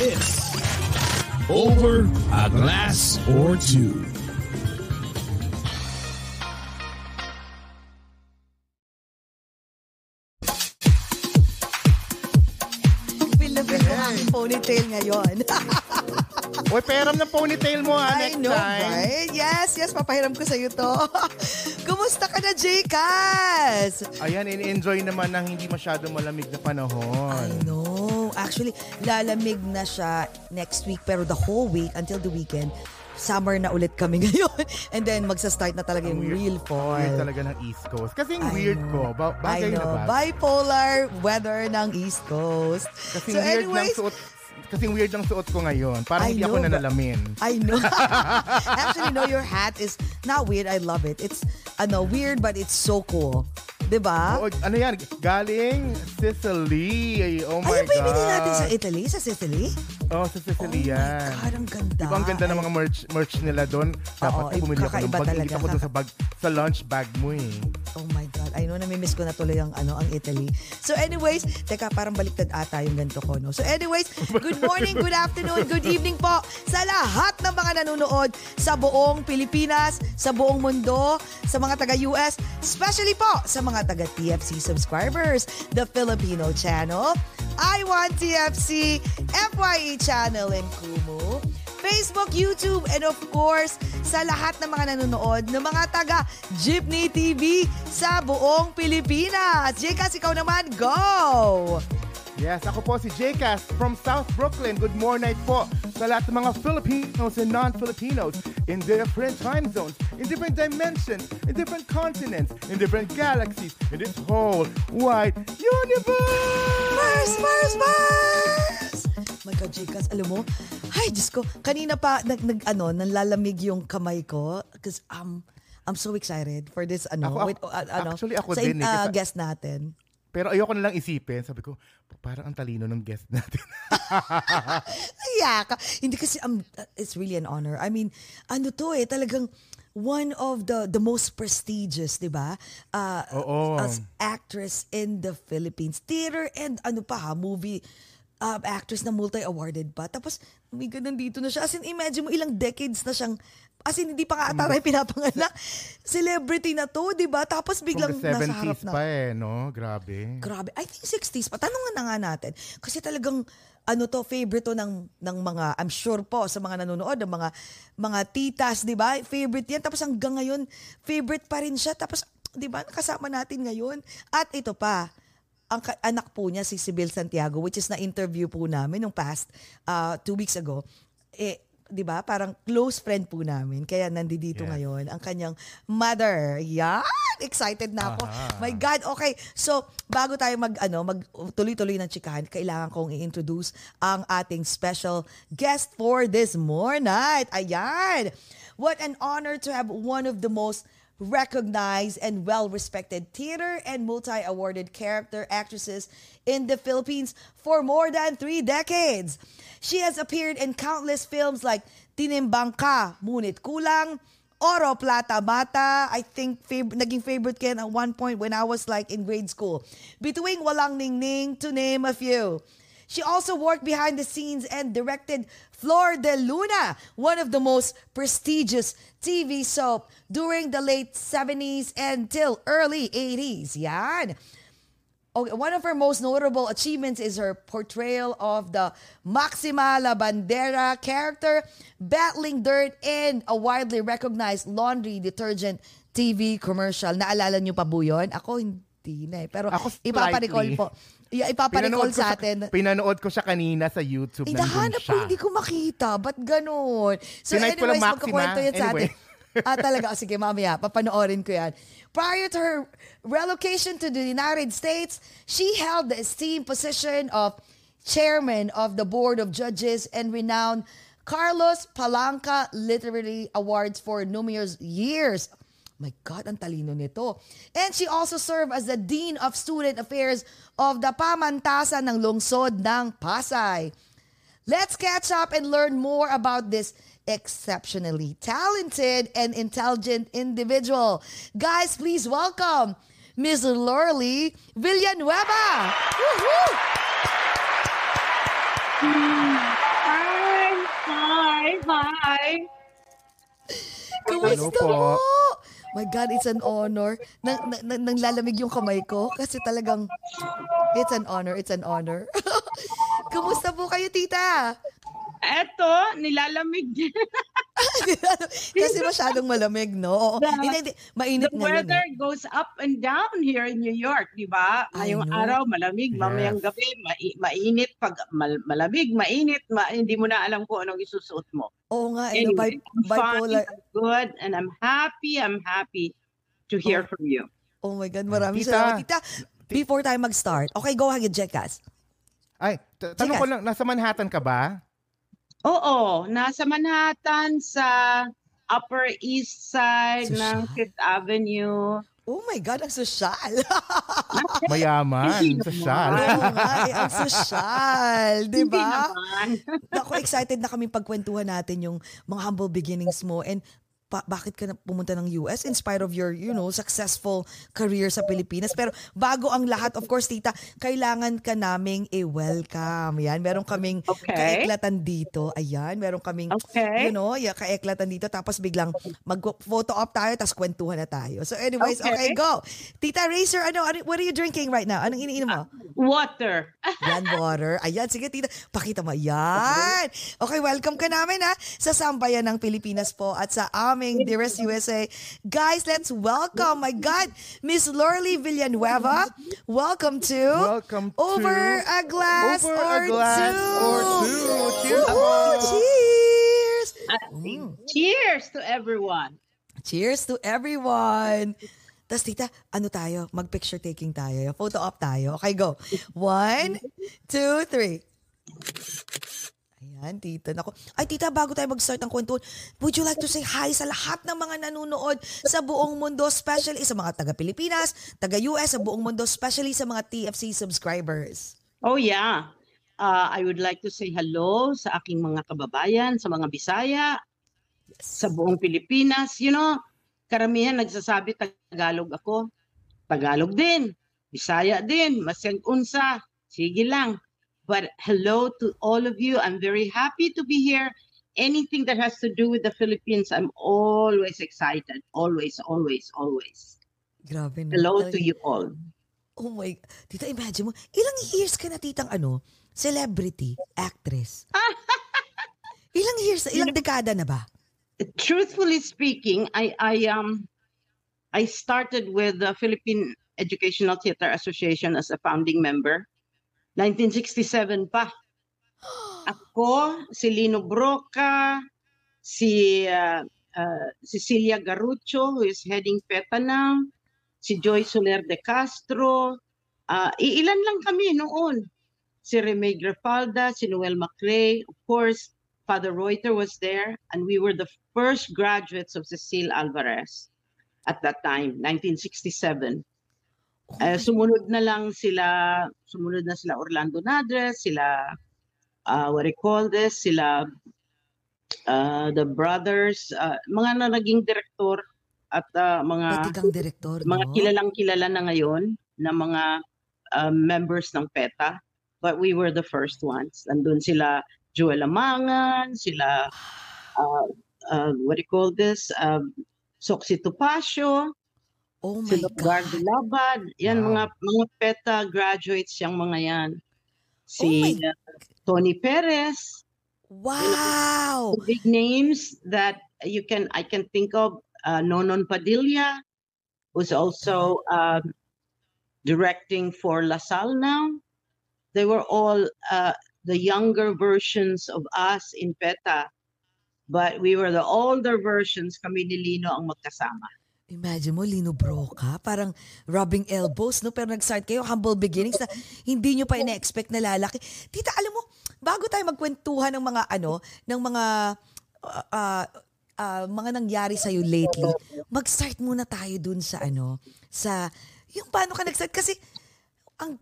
This is Over a Glass or Two. Feel ko ang ponytail ngayon. Uy, peram ng ponytail mo ha, I next know, time. right? Yes, yes, papahiram ko sa'yo to. Kumusta ka na, Jcas? Ayan, in-enjoy naman ng hindi masyado malamig na panahon. I know. Actually, lalamig na siya next week, pero the whole week until the weekend, summer na ulit kami ngayon. And then, magsa-start na talaga yung Ang weird- real fall. Weird talaga ng East Coast. Kasing I weird know. ko. Ba- I bagay na know. ba? Bipolar weather ng East Coast. Kasing so weird anyways, lang suot kasing weird lang suot ko ngayon. Parang I hindi ako know, but- nanalamin. I know. Actually, no, your hat is not weird. I love it. It's, ano, weird, but it's so cool. 'Di ba? Oo, ano yan? Galing Sicily. Oh my ba yung God. natin sa Italy? Sa Sicily? Oh, sa Sicily oh yan. my God, ang ganda. Diba ang ganda ng mga merch merch nila doon? Dapat Oo, bumili ako ng kakaiba bag. Hindi talaga. doon sa bag sa lunch bag mo eh. Oh my God. I know, namimiss ko na tuloy ang, ano, ang Italy. So anyways, teka, parang baliktad ata yung ganito ko, no? So anyways, good morning, good afternoon, good evening po sa lahat ng mga nanonood sa buong Pilipinas, sa buong mundo, sa mga taga-US, especially po sa mga taga-TFC subscribers, the Filipino channel, I Want TFC, FYE channel in Kumu, Facebook, YouTube, and of course, sa lahat ng mga nanonood ng mga taga Jeepney TV sa buong Pilipinas. Jekas, ikaw naman, go! Yes, ako po si Jcas from South Brooklyn. Good morning po sa lahat ng mga Filipinos and non-Filipinos in different time zones, in different dimensions, in different continents, in different galaxies, in this whole wide universe! Mars, Mars, Mars! My God, Jekas, alam mo, ay, Diyos ko, kanina pa, nag, nag, ano, nanlalamig yung kamay ko because um, I'm so excited for this, ano, Ako- ako- with, uh, ano, actually, ako sa din eh, uh, kasi- guest natin. Pero ayoko na lang isipin. Sabi ko, parang ang talino ng guest natin. Ka. Hindi kasi, um, uh, it's really an honor. I mean, ano to eh, talagang one of the the most prestigious, di ba? Uh, Oo. As actress in the Philippines. Theater and ano pa ha, movie uh, actress na multi-awarded pa. Tapos, may ganun dito na siya. As in, imagine mo ilang decades na siyang As in, hindi pa nga ata tayo pinapanganak. Celebrity na to, di ba? Tapos From biglang the nasa harap 70s na. pa eh, no? Grabe. Grabe. I think 60s pa. Tanungan na nga natin. Kasi talagang ano to, favorite to ng, ng mga, I'm sure po sa mga nanonood, ng mga, mga titas, di ba? Favorite yan. Tapos hanggang ngayon, favorite pa rin siya. Tapos, di ba, nakasama natin ngayon. At ito pa, ang anak po niya, si Sibyl Santiago, which is na-interview po namin nung past uh, two weeks ago, eh, di ba, parang close friend po namin. Kaya nandito Yes. ngayon ang kanyang mother. Yan! Excited na ako. Aha. My God, okay. So, bago tayo mag, ano, mag tuloy-tuloy ng chikahan, kailangan kong i-introduce ang ating special guest for this morning. Ayan! What an honor to have one of the most recognized and well-respected theater and multi-awarded character actresses in the Philippines for more than three decades. She has appeared in countless films like Tinimbang Ka, Ngunit Kulang, Oro Plata Bata, I think fav- naging favorite ko at one point when I was like in grade school. Between Walang Ningning to name a few. She also worked behind the scenes and directed Flor de Luna, one of the most prestigious TV soap during the late 70s until early 80s. Yan. Okay, one of her most notable achievements is her portrayal of the Maxima La Bandera character battling dirt in a widely recognized laundry detergent TV commercial. Naalala niyo pa po yun? Ako hindi na eh. Pero ipaparecall po. Yeah, ipaparecall sa atin. Pinanood ko siya kanina sa YouTube. Eh, nahanap ko, hindi ko makita. Ba't ganun? So Tonight anyways, magkakwento yan sa Anyway. atin. ah, talaga. O, sige, mamaya. Papanoorin ko yan. Prior to her relocation to the United States, she held the esteemed position of chairman of the Board of Judges and renowned Carlos Palanca Literary Awards for numerous years. My God, ang talino nito. And she also served as the Dean of Student Affairs of the Pamantasan ng Lungsod ng Pasay. Let's catch up and learn more about this exceptionally talented and intelligent individual. Guys, please welcome Ms. Lorly Villanueva. Woohoo! Hi! Hi! Hi! Kumusta po? My God, it's an honor. Nang, nang, nang- nanglalamig yung kamay ko kasi talagang it's an honor, it's an honor. Kumusta po kayo, tita? Eto, nilalamig din. kasi masyadong malamig, no? The- Hindi, hindi. Mainit The ngayon weather eh. goes up and down here in New York, di ba? Ngayong know. araw, malamig. Mamayang Yes. gabi, mai- mainit. Pag mal- malamig, mainit. Ma- hindi mo na alam kung anong isusuot mo. Oo nga, eh, no, Anyway, bi- I'm fine, bipolar. I'm good, and I'm happy, I'm happy to hear from you. Oh my God, maraming Tita. salamat. Tita, before tayo mag-start, okay, go ahead, Jecas. Ay, t- tanong ko lang, nasa Manhattan ka ba? Oo, nasa Manhattan sa Upper East Side ng Sosyal. Fifth Avenue. Oh my God, ang sosyal. Mayaman, sosyal. Oo nga, eh, ang sosyal. Di ba? Ako, excited na kami pagkwentuhan natin yung mga humble beginnings mo and pa- bakit ka na pumunta ng US in spite of your, you know, successful career sa Pilipinas. Pero bago ang lahat, of course, tita, kailangan ka naming i-welcome. Yan, meron kaming Okay. kaeklatan dito. Ayan, meron kaming, Okay. you know, yeah, kaeklatan dito. Tapos biglang mag-photo op tayo, tapos kwentuhan na tayo. So anyways, okay, Okay. go. Tita Racer, ano, ano, what are you drinking right now? Anong iniinom mo? Water. Yan, water. Ayan, sige tita, pakita mo. Yan. Okay, welcome ka namin ha sa sambayan ng Pilipinas po at sa aming Dearest USA. Guys, let's welcome, my God, Miss Lorly Villanueva. Welcome to Welcome to Over a Glass Over or a Glass Two. or Two. Cheers Woohoo! Cheers! Mm. Cheers to everyone. Cheers to everyone! Tapos tita, ano tayo? Mag-picture taking tayo. Photo op tayo. Okay, go. One, two, three. Ayan, tita. Nako. Ay, tita, bago tayo mag-start ng kwentuhan, would you like to say hi sa lahat ng mga nanonood sa buong mundo, especially sa mga taga-Pilipinas, taga-US, sa buong mundo, especially sa mga TFC subscribers? Oh yeah. Uh, I would like to say hello sa aking mga kababayan, sa mga Bisaya, sa buong Pilipinas. You know, karamihan nagsasabi Tagalog ako. Tagalog din. Bisaya din. Masyan unsa. Sige lang. But hello to all of you. I'm very happy to be here. Anything that has to do with the Philippines, I'm always excited. Always, always, always. Grabe na. Hello to you all. Oh my, tita, imagine mo, ilang years ka na titang ano, celebrity, actress? ilang years, ilang dekada na ba? truthfully speaking, I I um I started with the Philippine Educational Theater Association as a founding member. 1967 pa. Ako, si Lino Broca, si uh, uh, Cecilia Garucho, who is heading PETA now, si Joy Soler de Castro, uh, iilan lang kami noon. Si Reme Grafalda, si Noel Macrae, of course, Father Reuter was there, and we were the first graduates of Cecile Alvarez at that time, 1967. Oh my- sumunod na lang sila, sumunod na sila Orlando Nadres, sila, uh, what do you call this, sila, uh, the brothers, uh, mga na naging direktor at uh, mga direktor, mga no? kilalang kilala na ngayon na mga uh, members ng PETA. But we were the first ones. Nandun sila Joel Amangan, sila uh, uh, what do you call this? Um, Soxy Topacio, Oh my Sila God. Gardo Labad. Yan, Wow. mga, mga PETA graduates yung mga yan. Si Oh uh, Tony Perez. Wow. The big names that you can, I can think of, uh, Nonon Padilla, who's also um, directing for La Salle now. They were all uh, the younger versions of us in PETA. But we were the older versions, kami ni Lino ang magkasama. Imagine mo, Lino Broca, parang rubbing elbows, no? Pero nag-start kayo, humble beginnings na hindi nyo pa ina-expect na lalaki. Tita, alam mo, bago tayo magkwentuhan ng mga ano, ng mga uh, uh, uh, mga nangyari sa lately, mag-start muna tayo dun sa ano, sa yung paano ka nag-start kasi ang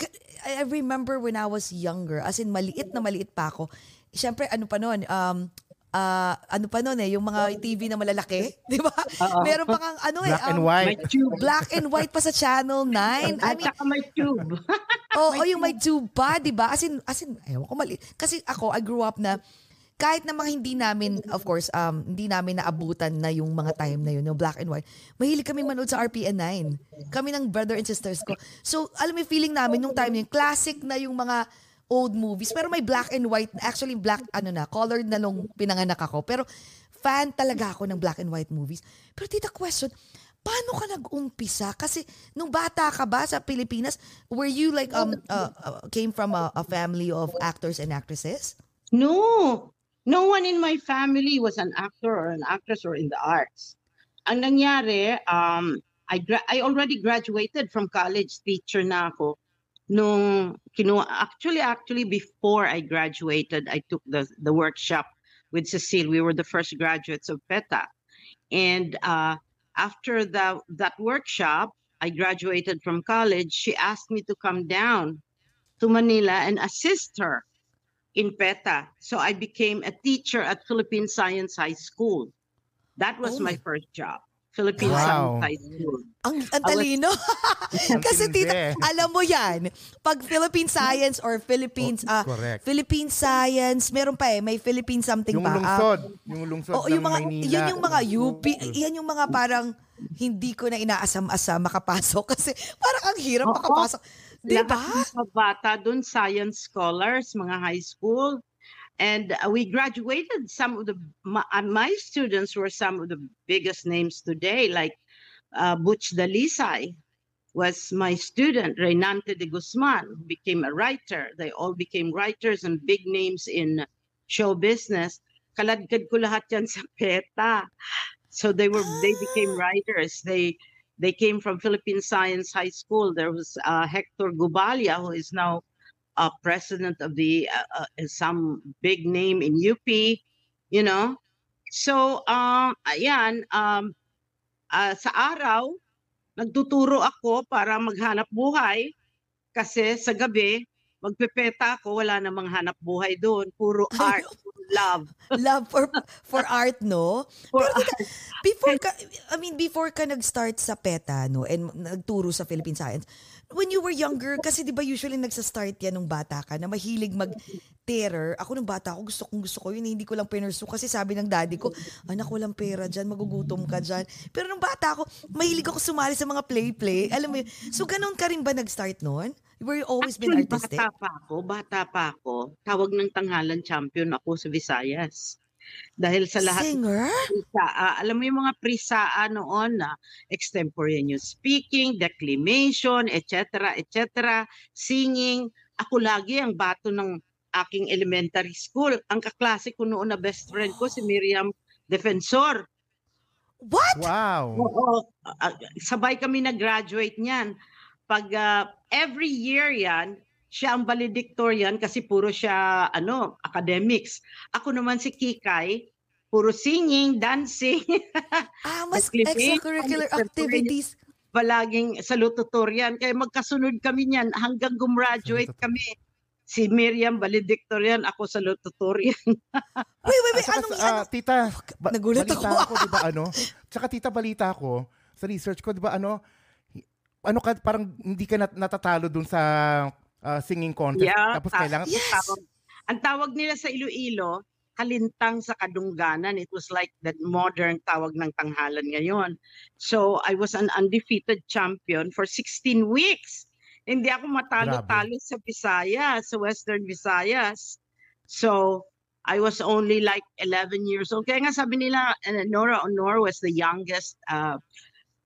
I remember when I was younger, as in maliit na maliit pa ako. Siyempre ano pa noon, um ah, ano pa noon eh, yung mga TV na malalaki, 'di ba? Meron pa kang ano eh, Black and um, white. May tube. black and white pa sa Channel 9. I mean, saka may tube. Oo, oh, yung may tube pa, di ba? As in, as in, ewan ko mali. Kasi ako, I grew up na, kahit na mga hindi namin, of course, um, hindi namin naabutan na yung mga time na yun, yung black and white. Mahilig kami manood sa RPN 9. Kami ng brother and sisters ko. So, alam mo yung feeling namin nung time na yun, classic na yung mga old movies. Pero may black and white, actually black, ano na, colored na nung pinanganak ako. Pero fan talaga ako ng black and white movies. Pero tita, question, paano ka nag-umpisa? Kasi nung bata ka ba sa Pilipinas, were you like, um, uh, uh, came from a, a family of actors and actresses? No, no one in my family was an actor or an actress or in the arts. Ang nangyari, um, I, gra- I already graduated from college teacher na ako. Nung kinuha, actually, actually, before I graduated, I took the, the workshop with Cecile. We were the first graduates of PETA. And uh, after the, that workshop, I graduated from college. She asked me to come down to Manila and assist her in PETA. So I became a teacher at Philippine Science High School. That was Oh my my- first job. Philippine Wow. Science High School. Ang, ang talino. Kasi tita, alam mo yan, pag Philippine Science or Philippines, Oh, ah correct. Philippine Science, meron pa eh, may Philippine something Yung pa. ah, lungsod. Yung lungsod ng yung mga, Maynila. yun yung mga UP, yan yung mga parang hindi ko na inaasam-asam makapasok kasi parang ang hirap makapasok. Di ba? Lahat ng mga bata dun, science scholars, mga high school. And we graduated some of the, my, uh, my students were some of the biggest names today, like uh, Butch Dalisay was my student, Reynante de Guzman, who became a writer. They all became writers and big names in show business. Kaladkad ko lahat yan sa PETA. So they were, they became writers. They, they came from Philippine Science High School. There was uh, Hector Gubalia, who is now uh, president of the uh, uh, some big name in UP, you know. So, um, ayan, um, uh, sa araw, nagtuturo ako para maghanap buhay kasi sa gabi, magpepeta ako, wala namang hanap buhay doon. Puro art, puro love. Love for for art, no? For Pero tita, before ka, I mean, before ka nag-start sa PETA, no, and nagturo sa Philippine Science, when you were younger, kasi di ba usually nagsa-start yan nung bata ka, na mahilig mag-terror. Ako nung bata ako, gusto kong gusto ko yun, hindi ko lang pinursu kasi sabi ng daddy ko, anak, walang pera dyan, magugutom ka dyan. Pero nung bata ako, mahilig ako sumali sa mga play-play. Alam mo yun. So, ganun ka rin ba nag-start noon? Were you always been Actually, artistic? Bata pa ako, bata pa ako, tawag ng tanghalan champion ako sa Visayas. Dahil sa lahat Singer? prisaa. Alam mo yung mga prisaa noon na extemporaneous speaking, declamation, etc., etc., singing. Ako lagi ang bato ng aking elementary school. Ang kaklase ko noon na best friend ko si Miriam Defensor. What? Wow. Oo, ah, sabay kami nag-graduate niyan. Pag ah, every year yan, siya ang valedictorian kasi puro siya ano, academics. Ako naman si Kikay, puro singing, dancing, Ah, mas extracurricular activities. palaging salutatorian. Kaya magkasunod kami niyan hanggang gumraduate kami. Si Miriam valedictorian, ako salutatorian. Wait, wait, wait. At saka, Anong, ah, ano? tita, ba- Nagulat balita ako. ako, di ba ano? Tsaka tita, balita ko, sa research ko, di ba ano, ano ka, parang hindi ka nat- natatalo dun sa ah, singing contest. Yeah, Tapos ah, kailangan, Yes! Tawag- ang tawag nila sa Iloilo, kalintang sa kadungganan. It was like the modern tawag ng tanghalan ngayon. So I was an undefeated champion for 16 weeks. Hindi ako matalo-talo sa Visayas, sa Western Visayas. So I was only like 11 years old. Kaya nga sabi nila, uh, Nora Honor was the youngest uh,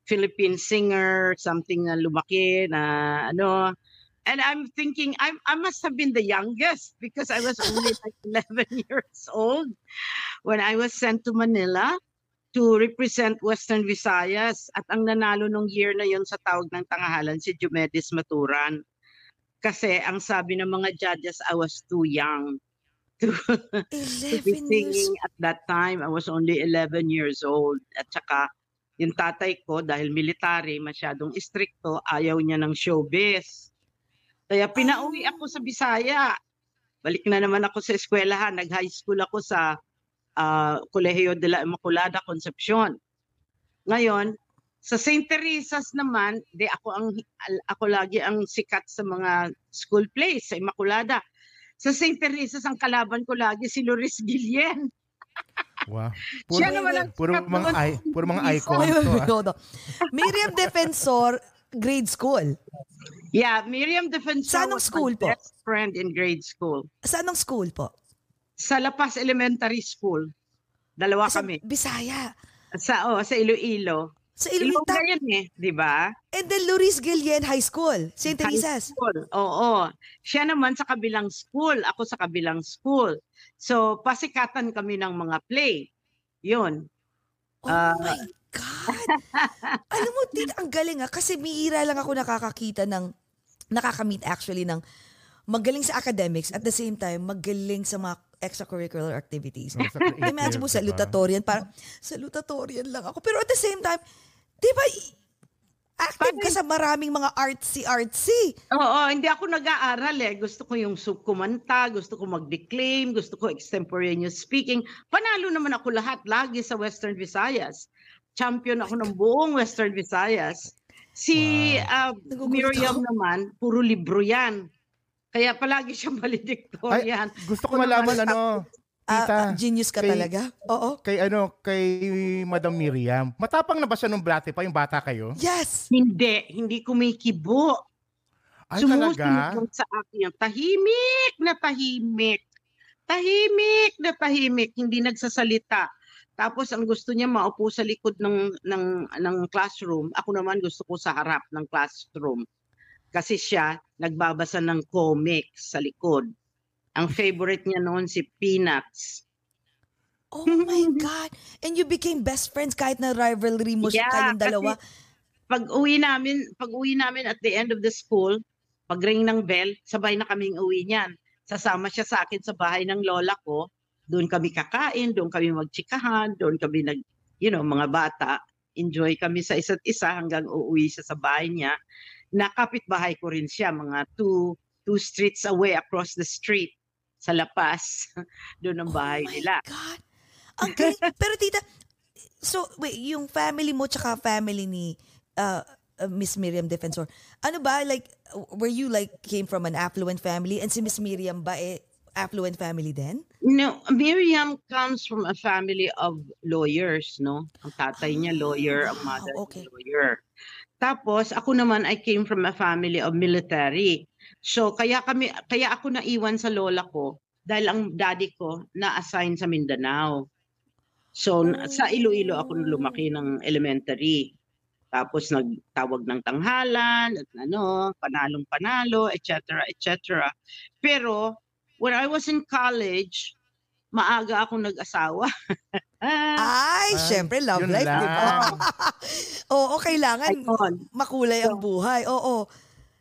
Philippine singer, something na lumaki na ano. And I'm thinking I'm I must have been the youngest because I was only like 11 years old when I was sent to Manila to represent Western Visayas at ang nanalo nung year na yon sa tawag ng tangahalan si Jumedis Maturan. Kasi ang sabi ng mga judges I was too young to, to be 11 years. singing at that time. I was only 11 years old at saka yung tatay ko dahil military, masyadong istrikto, ayaw niya ng showbiz. Kaya pinauwi ako sa Bisaya. Balik na naman ako sa eskwelahan. Nag-high school ako sa ah, Colegio de la Immaculada Concepcion. Ngayon, sa St. Teresa's naman, di ako ang ako lagi ang sikat sa mga school plays sa Immaculada. Sa St. Teresa's ang kalaban ko lagi si Loris Guillen. Wow. Siya Puro, naman ang puro mga, sa puro mga icon to. ah. Miriam Defensor, grade school. Yeah, Miriam Defensor Sa anong was school my po? best friend in grade school. Saan ang school po? Sa La Paz Elementary School. Dalawa Sa kami. Bisaya. Sa oh, sa Iloilo. Sa Ilongga Iloilo. yan eh, di ba? And then Luis Guillen High School, St. High Teresa's. School. Oo. Siya naman sa kabilang school, ako sa kabilang school. So, pasikatan kami ng mga play. Yun. Oh Ah. my God! Alam mo, tita, ang galing ah. Kasi miira lang ako nakakakita ng, nakakamit actually ng magaling sa academics at the same time magaling sa mga extracurricular activities. Sa Imagine mo, diba? salutatorian, parang salutatorian lang ako. Pero at the same time, di ba, active ka sa maraming mga artsy-artsy. Oo, hindi ako nag-aaral eh. Gusto ko yung kumanta, gusto ko mag-declaim, gusto ko extemporaneous speaking. Panalo naman ako lahat, lagi sa Western Visayas. Champion ako ng buong Western Visayas. Si uh, Nagugulat Miriam naman, puro libro yan. Kaya palagi siyang valedictorian. Gusto ko malaman ano, Ah, tita, ah, genius ka kay- talaga. Oo. kay ano, kay Madam Miriam. Matapang na ba siya nung brate pa, yung bata kayo? Yes! Hindi, hindi kumikibo. Ay, Sumusunod sa akin. yan. Tahimik na tahimik. Tahimik na tahimik, hindi nagsasalita. Tapos ang gusto niya maupo sa likod ng ng ng classroom. Ako naman gusto ko sa harap ng classroom. Kasi siya nagbabasa ng comics sa likod. Ang favorite niya noon si Peanuts. Oh my God! And you became best friends kahit na rivalry mo Yeah, kayong dalawa. Pag uwi namin, pag uwi namin at the end of the school, pag ring ng bell, sabay na kaming uwi niyan. Sasama siya sa akin sa bahay ng lola ko. Doon kami kakain, doon kami magtsikahan, doon kami nag, you know, mga bata. Enjoy kami sa isa't isa hanggang uuwi siya sa bahay niya. Nakapit bahay ko rin siya, mga two, two streets away across the street sa La Paz. doon ang bahay oh my nila. God! Ang galing. Pero tita, so, wait, yung family mo tsaka family ni uh, uh, Miss Miriam Defensor, ano ba, like, were you like, came from an affluent family and si Miss Miriam ba eh, affluent family din? No, Miriam comes from a family of lawyers, no? Ang tatay niya lawyer, ang Ah, mother okay. lawyer. Tapos ako naman I came from a family of military. So kaya kami kaya ako naiwan sa lola ko dahil ang daddy ko na-assign sa Mindanao. So n- sa Iloilo ako lumaki ng elementary. Tapos nagtawag ng tanghalan, at ano, panalong panalo, etc. etc. Pero when I was in college, maaga akong nag-asawa. Ay, Ay, syempre, love life, di ba? lang. Oo, kailangan Ayun. makulay ang buhay. Oo.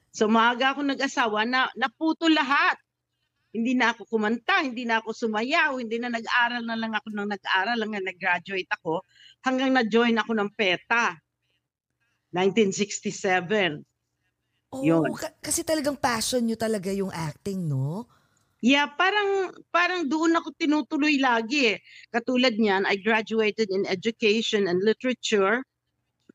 So maaga ako nag-asawa na naputo lahat. Hindi na ako kumanta, hindi na ako sumayaw, hindi na nag-aral na lang ako nang nag-aral hanggang nag-graduate ako, hanggang na-join ako ng PETA. 1967. Oo, Yun. ka- kasi talagang passion nyo talaga yung acting, no? Yeah, parang parang doon ako tinutuloy lagi eh. Katulad niyan, I graduated in education and literature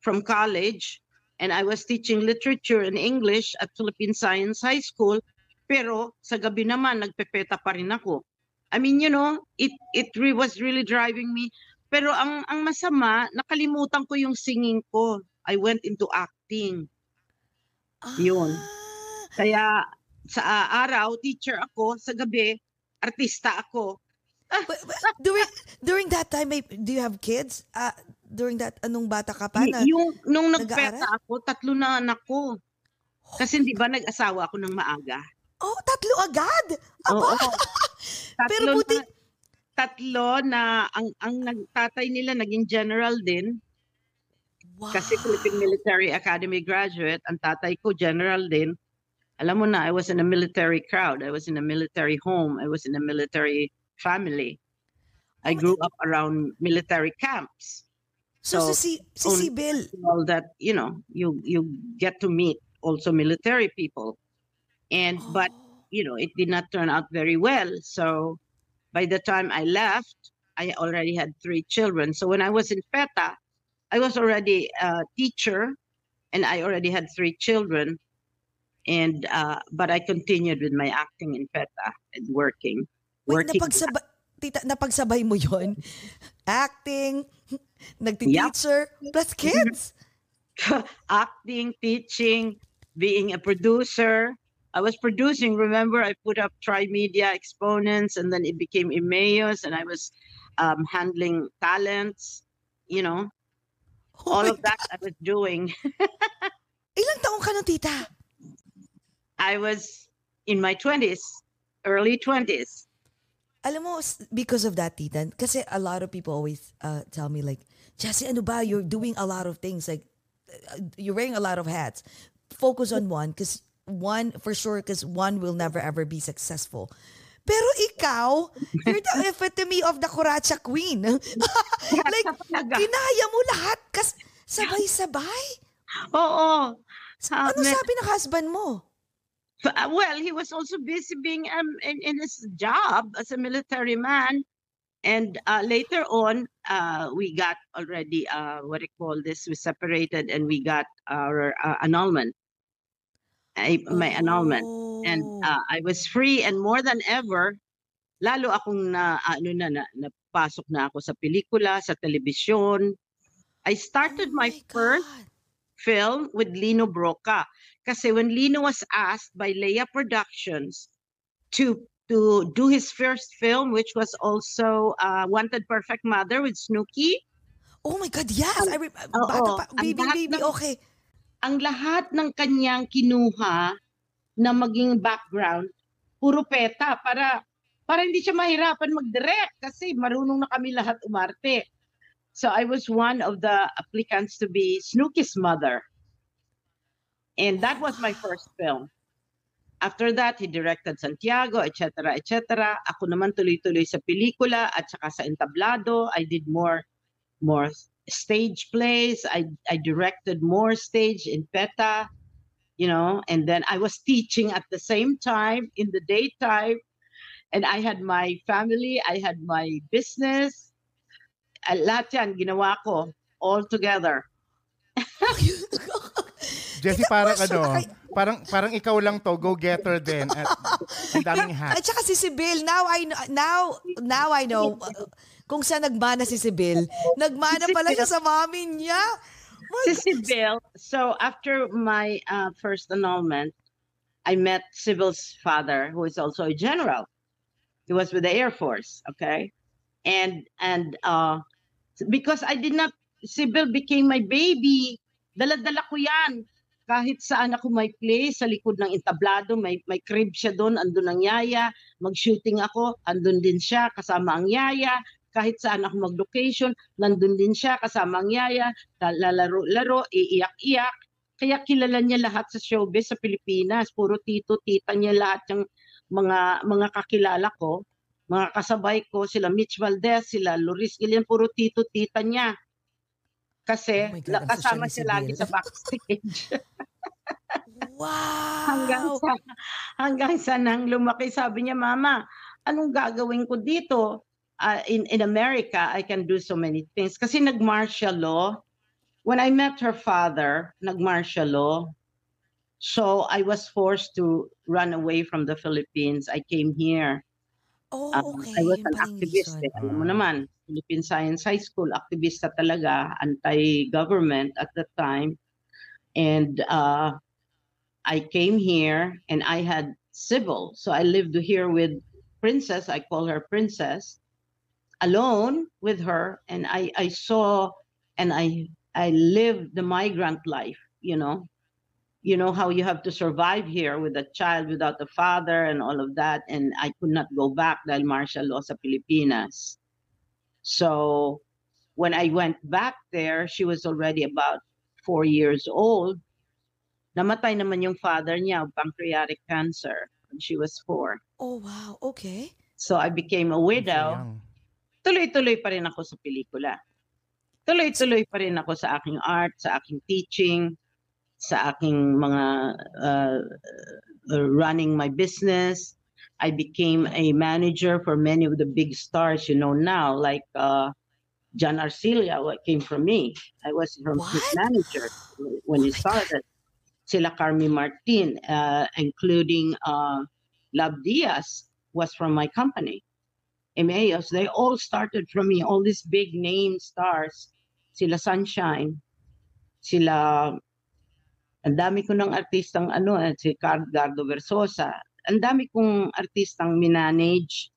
from college and I was teaching literature and English at Philippine Science High School. Pero sa gabi naman nagpepeta pa rin ako. I mean, you know, it it re- was really driving me. Pero ang ang masama, nakalimutan ko yung singing ko. I went into acting. Yun. Ah. Kaya sa ah, araw, teacher ako, sa gabi, artista ako. But, but during during that time, may, do you have kids? Ah, during that, anong bata ka pa? Na, yung nung nagpeta ako, tatlo na anak ko. Kasi hindi ba nag-asawa ako ng maaga? oh, tatlo agad! Aba! Oo. Pero Tatlo buti, na, tatlo na ang ang nagtatay nila naging general din wow. kasi Philippine Military Academy graduate, ang tatay ko general din. Alam mo na, I was in a military crowd. I was in a military home. I was in a military family. I Oh, grew up around military camps. So, so, si, si, si Sibyl, All that, you know, you you get to meet also military people. And oh. but Oh. you know, it did not turn out very well. So by the time I left, I already had three children. So when I was in FETA, I was already a teacher and I already had three children. And uh, but I continued with my acting in FETA and working. wait, working napagsabay, tita, napagsabay mo yon Acting, nagti-teacher, plus kids. acting, teaching, being a producer. I was producing. Remember, I put up Tri-Media Exponents, and then it became Emmaus, and I was um, handling talents. You know, Oh all of that I was doing. Ilang taong ka tita? I was in my twenties, early twenties. Alam mo, because of that, tita, kasi a lot of people always uh, tell me like, Jessie, ano ba? You're doing a lot of things. Like, uh, you're wearing a lot of hats. Focus on one because one, for sure, because one will never ever be successful. Pero ikaw, you're the epitome of the Kuracha Queen. like, kinaya mo lahat kas sabay-sabay. Oo. Ano Sabi- sabi ng husband mo? Uh, well, he was also busy being um, in, in his job as a military man. And uh, later on, uh, we got already, uh, what do you call this? We separated and we got our uh, annulment, I, my annulment. And Oh. uh, I was free and more than ever, lalo akong na, ano na, na, napasok na ako sa pelikula, sa telebisyon. I started Oh my first film with Lino Broca. Kasi when Lino was asked by Leia Productions to to do his first film, which was also uh, Wanted Perfect Mother with Snooki, Oh my God, yes. I re- oo, bata pa, ang baby, lahat baby, ng- okay. ang lahat ng kanyang kinuha na maging background, puro peta para para hindi siya mahirapan mag-direct kasi marunong na kami lahat umarte. So I was one of the applicants to be Snooki's mother. And that was my first film. After that, he directed Santiago, etc., etc. Ako naman tuloy-tuloy sa pelikula at saka sa entablado. I did more more stage plays. I I directed more stage in PETA, you know, and then I was teaching at the same time in the daytime. And I had my family, I had my business. Lahat yan, ginawa ko all together. Jessie, Tita, parang ano, ay- parang parang ikaw lang to, go-getter din. At ang daming At hats. saka si Sibyl, now I know, now, now I know uh, kung saan nagmana si Sibyl. Nagmana pala siya sa mami niya. My Si Sibyl, so after my uh, first annulment, I met Sibyl's father, who is also a general. He was with the Air Force, okay? And and uh, because I did not, Sibyl became my baby. Dala-dala ko yan. Kahit saan ako may play, sa likod ng entablado, may, may crib siya doon, andun ang yaya. Mag-shooting ako, andun din siya, kasama ang yaya. Kahit saan ako mag-location, nandun din siya, kasama ang yaya. Lalaro-laro, iiyak-iyak. Kaya kilala niya lahat sa showbiz sa Pilipinas. Puro tito, tita niya lahat yung mga mga kakilala ko. Mga kasabay ko, sila Mitch Valdez, sila Loris Gillian, puro tito, tita niya. Kasi Oh God, kasama siya lagi sa backstage. hanggang Wow! sa hanggang sa nang lumaki sabi niya mama anong gagawin ko dito Ah, in in America I can do so many things kasi nag martial law when I met her father nag martial law so I was forced to run away from the Philippines I came here Oh, Um, okay. I was an yung activist. Eh. Alam mo Ah. naman, Philippine Science High School, aktivista talaga, anti-government at the time. And uh, I came here and I had civil. So I lived here with Princess. I call her Princess, alone with her. And I, I saw and I, I lived the migrant life, you know. You know how you have to survive here with a child without a father and all of that. And I could not go back dahil martial law sa Pilipinas. So when I went back there, she was already about four years old. Namatay naman yung father niya of pancreatic cancer when she was four. Oh, wow. Okay. So I became a widow. Tuloy-tuloy pa rin ako sa pelikula. Tuloy-tuloy pa rin ako sa aking art, sa aking teaching, sa aking mga uh, uh, running my business. I became a manager for many of the big stars you know now, like uh, John Arcilia, what came from me. I was from his manager when he Oh God. started. Sila Carmi Martin, uh, including uh, Lab Diaz, was from my company. Emmaus, they all started from me. All these big name stars, sila Sunshine, sila, ang dami ko ng artistang ano, eh, si Gardo Versosa, ang dami kong artistang minanage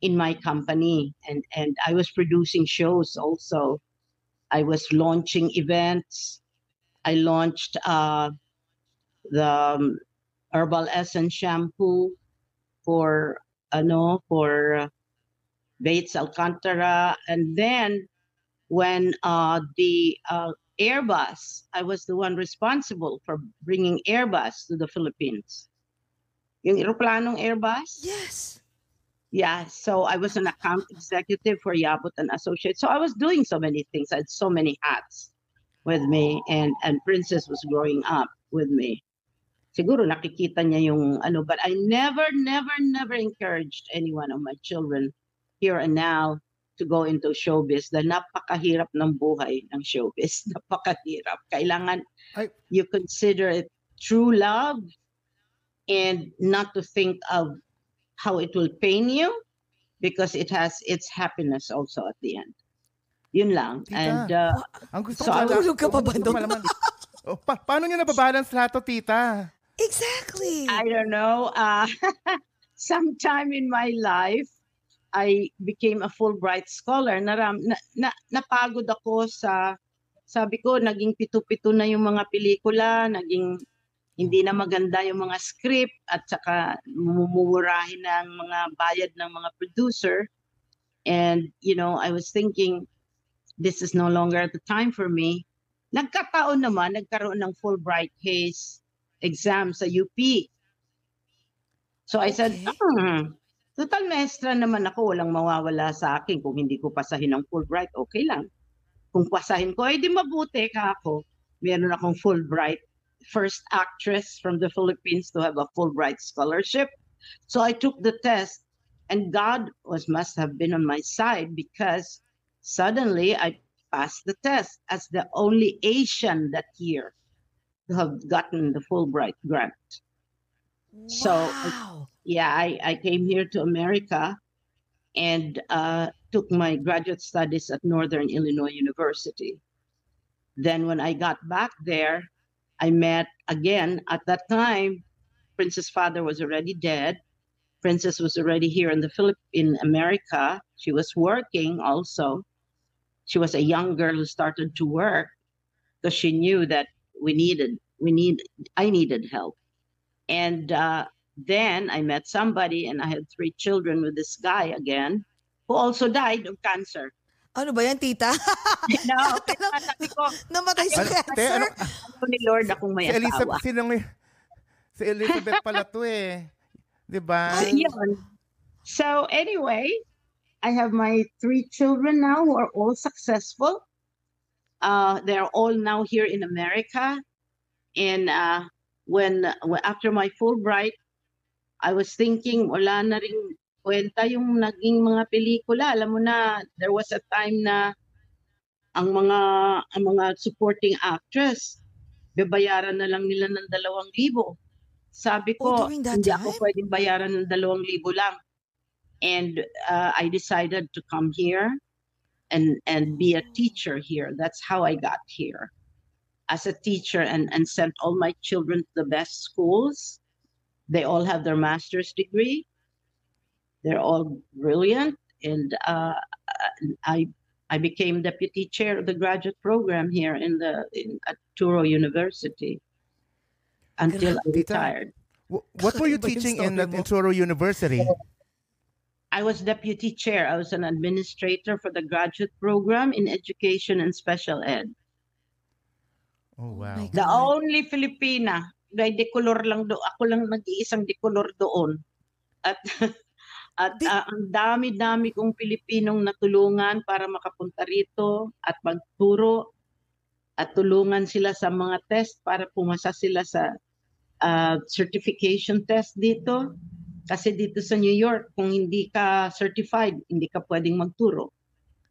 in my company. And, and I was producing shows also. I was launching events. I launched uh, the um, Herbal Essence shampoo for ano for uh, Bates Alcantara and then when uh, the uh, Airbus I was the one responsible for bringing Airbus to the Philippines yung eroplanong Airbus? Yes. yeah so I was an account executive for Yabut and Associates. So I was doing so many things. I had so many hats with me and and Princess was growing up with me. Siguro nakikita niya yung ano but I never never never encouraged any one of my children here and now to go into showbiz. Dahil napakahirap ng buhay ng showbiz. Napakahirap. Kailangan Ay- you consider it true love and not to think of how it will pain you because it has its happiness also at the end yun lang Tita. and uh, Ang gusto So, ko tulog ka pa ba doon? oh, pa- paano niyo nababalance lahat to, tita? Exactly. I don't know. Uh, sometime in my life, I became a Fulbright scholar. Naram, na, na, napagod ako sa, sabi ko, naging pito-pito na yung mga pelikula, naging hindi na maganda yung mga script at saka mumurahin ng mga bayad ng mga producer. And, you know, I was thinking, this is no longer the time for me. Nagkataon naman, nagkaroon ng Fulbright case exam sa UP. So I said, Okay. hmm, total maestra naman ako, walang mawawala sa akin. Kung hindi ko pasahin ng Fulbright, okay lang. Kung pasahin ko, eh di mabuti ka ako. Meron akong Fulbright, first actress from the Philippines to have a Fulbright scholarship. So I took the test and God was must have been on my side because suddenly I passed the test as the only Asian that year to have gotten the Fulbright grant. So. Yeah, I, I came here to America and uh, took my graduate studies at Northern Illinois University. Then, when I got back there, I met again at that time. Princess' father was already dead. Princess was already here in the Philip in America. She was working also. She was a young girl who started to work because she knew that we needed we need I needed help. And uh, then I met somebody, and I had three children with this guy again, who also died of cancer. Ano ba yan, tita? no, sabi ko, Namatay si te, cancer? ano, ano ni Lord akong may si asawa. Elizabeth, si Elizabeth pala to eh. Di ba? Yun. So anyway, I have my three children now who are all successful. Uh, they're all now here in America. And uh, when, when after my Fulbright, I was thinking wala na ring kwenta yung naging mga pelikula. Alam mo na, there was a time na ang mga ang mga supporting actress babayaran na lang nila ng dalawang libo. Sabi Oh, ko, that hindi ako time? pwedeng bayaran ng dalawang libo lang. and uh, I decided to come here and and be a teacher here. That's how I got here as a teacher and and sent all my children to the best schools. They all have their master's degree. They're all brilliant, and uh, I I became deputy chair of the graduate program here in the in, at Turo University until I retired. what were you teaching in, story in Toro University? I was deputy chair. I was an administrator for the graduate program in education and special ed. Oh, wow. The only Filipina. May decolor lang do. Ako lang nag-iisang decolor doon. At at Di- ah, ang dami-dami kong Pilipinong natulungan para makapunta rito at magturo at tulungan sila sa mga test para pumasa sila sa ah, certification test dito. Kasi dito sa New York, kung hindi ka certified, hindi ka pwedeng magturo.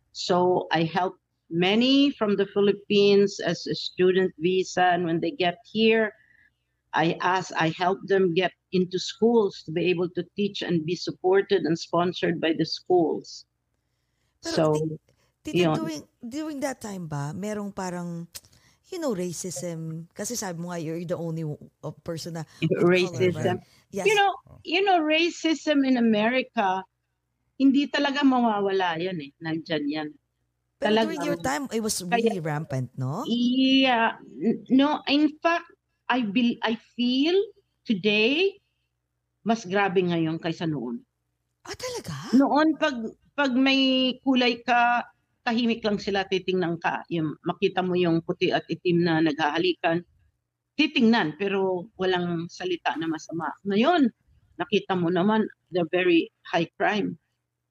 So I helped many from the Philippines as a student visa, and when they get here, I ask, I help them get into schools to be able to teach and be supported and sponsored by the schools. Pero so Tita, Yun. during, during that time ba, merong parang, you know, racism? Kasi sabi mo nga, you're the only person na color, racism, right? Yes. you know, you know, racism in America, hindi talaga mawawala yan eh. Nandyan yan. Pero talagang- during your time, it was really rampant, no? Yeah. No, in fact, I be, I feel today mas grabe ngayon kaysa noon. Ah, talaga? Noon pag pag may kulay ka, tahimik lang sila titingnan ka. Yung makita mo yung puti at itim na naghahalikan, titingnan pero walang salita na masama. Ngayon, nakita mo naman the very high crime.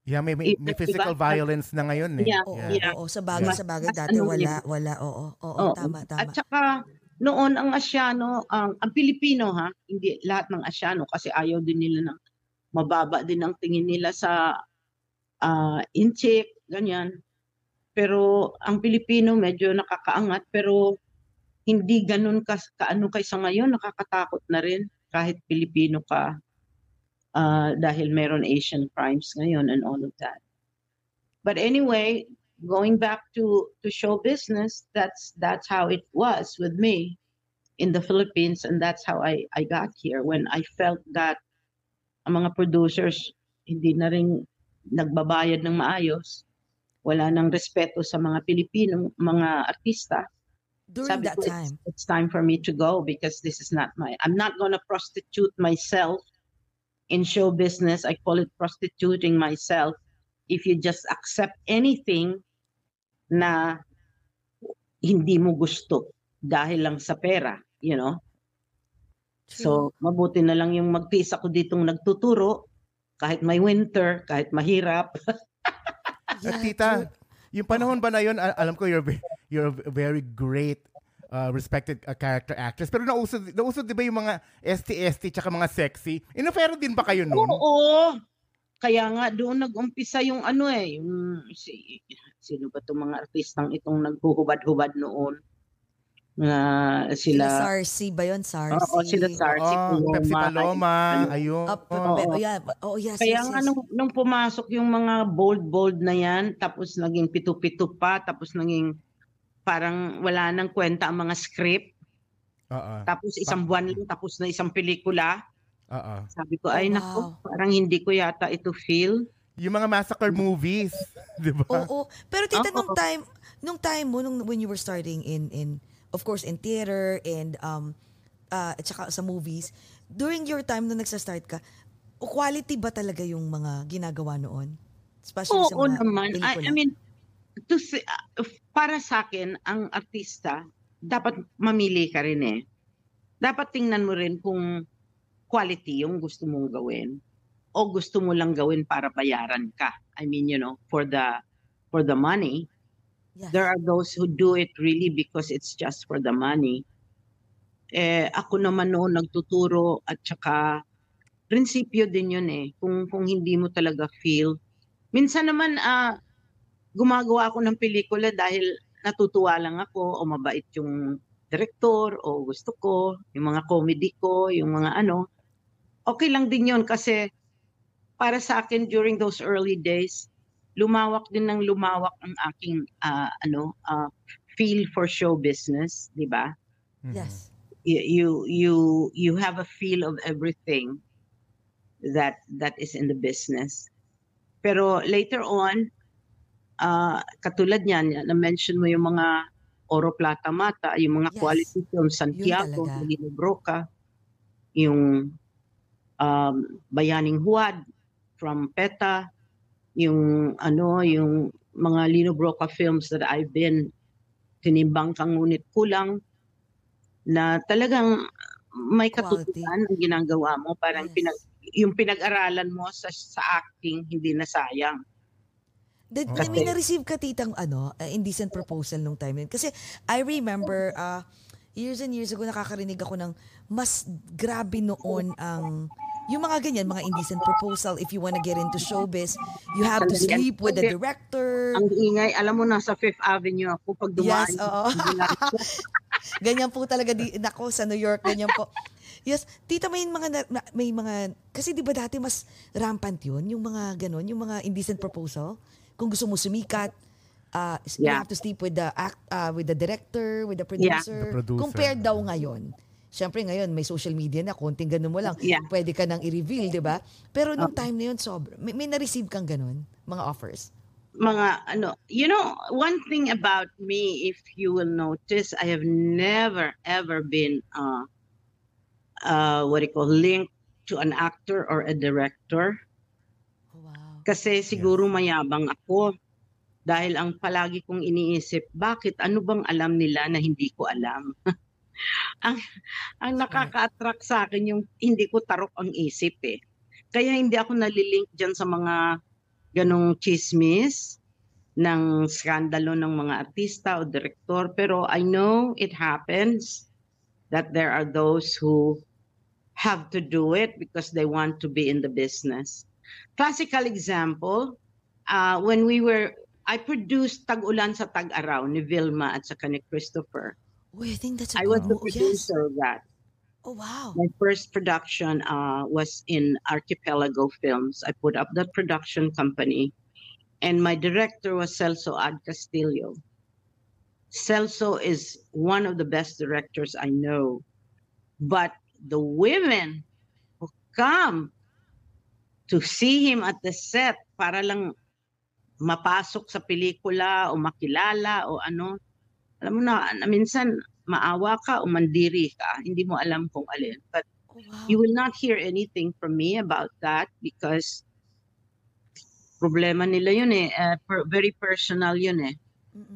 Yeah, may, may, may physical iba- violence na ngayon eh. Yeah, Oo, yeah. oo, sa bagay, Yeah. sa bagay. Dati ano wala, yun. wala, oo, oo, Oo. tama, tama. At saka noon ang Asyano, ang ang Pilipino ha, hindi lahat ng Asyano kasi ayaw din nila ng mababa din ang tingin nila sa ah incheck, ganyan. Pero ang Pilipino medyo nakakaangat pero hindi ganun ka, kaano kaysa ngayon, nakakatakot na rin kahit Pilipino ka ah, dahil meron Asian crimes ngayon and all of that. But anyway, going back to to show business that's that's how it was with me in the Philippines and that's how I I got here when I felt that ang mga producers hindi na rin nagbabayad ng maayos wala nang respeto sa mga Pilipino mga artista. During sabi that ko, time. it's, it's time for me to go because this is not my I'm not going to prostitute myself in show business. I call it prostituting myself. If you just accept anything na hindi mo gusto dahil lang sa pera you know so mabuti na lang yung magtiis ako ditong nagtuturo kahit may winter kahit mahirap At Yeah, tita, yung panahon ba na yun, al- alam ko you're, you're a very great uh, respected uh, character actress. Pero nauso, nauso di ba yung mga ST-ST tsaka mga sexy? Inofero din ba kayo noon? Oo. Kaya nga doon nag-umpisa yung ano eh, yung si, sino ba itong mga artistang itong naghuhubad-hubad noon? Na Sila sila, Sarsi ba yun? Sarsi? Oo, sila Sarsi. Oo, Paloma, Pepsi Paloma, ayun. Up, Oo. oh, yeah. Oh, yes, Kaya yes, nga yes. nung, nung pumasok yung mga bold-bold na yan, tapos naging pitu-pitu pa, tapos naging parang wala nang kwenta ang mga script, Oo. tapos isang buwan lang, tapos na isang pelikula. Oo. Sabi ko, Oh, ay wow. nako, parang hindi ko yata ito feel. Yung mga massacre movies, di ba? Oo. Pero tita, Oo. nung time, nung time mo, nung, when you were starting in, in, of course, in theater and, um, uh, at saka sa movies, during your time nung nagsa-start ka, quality ba talaga yung mga ginagawa noon? Especially sa Oo mga naman. I. I mean, to say, uh, para sa akin, ang artista, dapat mamili ka rin eh. Dapat tingnan mo rin kung quality yung gusto mong gawin o gusto mo lang gawin para bayaran ka. I mean, you know, for the for the money. Yes. There are those who do it really because it's just for the money. Eh, ako naman noon nagtuturo at saka prinsipyo din yun eh. Kung, kung hindi mo talaga feel. Minsan naman, ah, gumagawa ako ng pelikula dahil natutuwa lang ako o mabait yung director o gusto ko, yung mga comedy ko, yung mga ano. Okay lang din yun kasi para sa akin during those early days, lumawak din ng lumawak ang aking ah, ano ah, feel for show business, di ba? Yes. You, you you you have a feel of everything that that is in the business. Pero later on, ah, katulad niyan, na-mention mo yung mga Oro Plata Mata, yung mga Yes. quality films, Santiago. Lino Broca, yung um, Bayaning Huwad from PETA, yung ano, yung mga Lino Broca films that I've been tinimbang kang ngunit kulang na talagang may katuturan ang ginagawa mo parang Yes. pinag yung pinag-aralan mo sa sa acting hindi na sayang. Did, Okay. May na-receive ka titang ano, uh, indecent proposal nung time yun. Kasi I remember, uh, years and years ago, nakakarinig ako ng mas grabe noon ang yung mga ganyan, mga indecent proposal, if you wanna get into showbiz, you have to sleep with the director. Ang ingay, alam mo nasa Fifth Avenue ako pag dumaan. Yes, oo. ganyan po talaga di nako sa New York ganyan po. Yes, tita may mga na- na- may mga kasi 'di ba dati mas rampant 'yun, yung mga ganon, yung mga indecent proposal. Kung gusto mo sumikat, uh, you Yeah. have to sleep with the act uh, with the director, with the Yeah. producer. The producer. Compared daw ngayon. Siyempre ngayon may social media na, konting ganun mo lang. Yeah. Pwede ka nang i-reveal, 'di ba? Pero nung time na 'yun, sobra. May, may na-receive kang ganun, mga offers. mga ano, you know, one thing about me, if you will notice, I have never ever been uh, uh, what do you call linked to an actor or a director. Oh, wow. Kasi siguro mayabang ako. Dahil ang palagi kong iniisip, bakit ano bang alam nila na hindi ko alam? ang ang nakaka-attract sa akin yung hindi ko tarok ang isip eh. Kaya hindi ako nalilink diyan sa mga ganong chismis ng skandalo ng mga artista o direktor. Pero I know it happens that there are those who have to do it because they want to be in the business. Classical example, uh, when we were, I produced Tag-Ulan sa Tag-Araw ni Vilma at saka ni Christopher. I think that's a I was the mo- yes. producer of that. Oh, wow. My first production uh, was in Archipelago Films. I put up that production company, and my director was Celso Ad Castillo. Celso is one of the best directors I know, but the women who come to see him at the set para lang mapasok sa pelikula o makilala o ano, alam mo na, na minsan maawa ka o mandiri ka, hindi mo alam kung alin. But Oh, wow. you will not hear anything from me about that because problema nila yun eh. eh, per- very personal yun eh.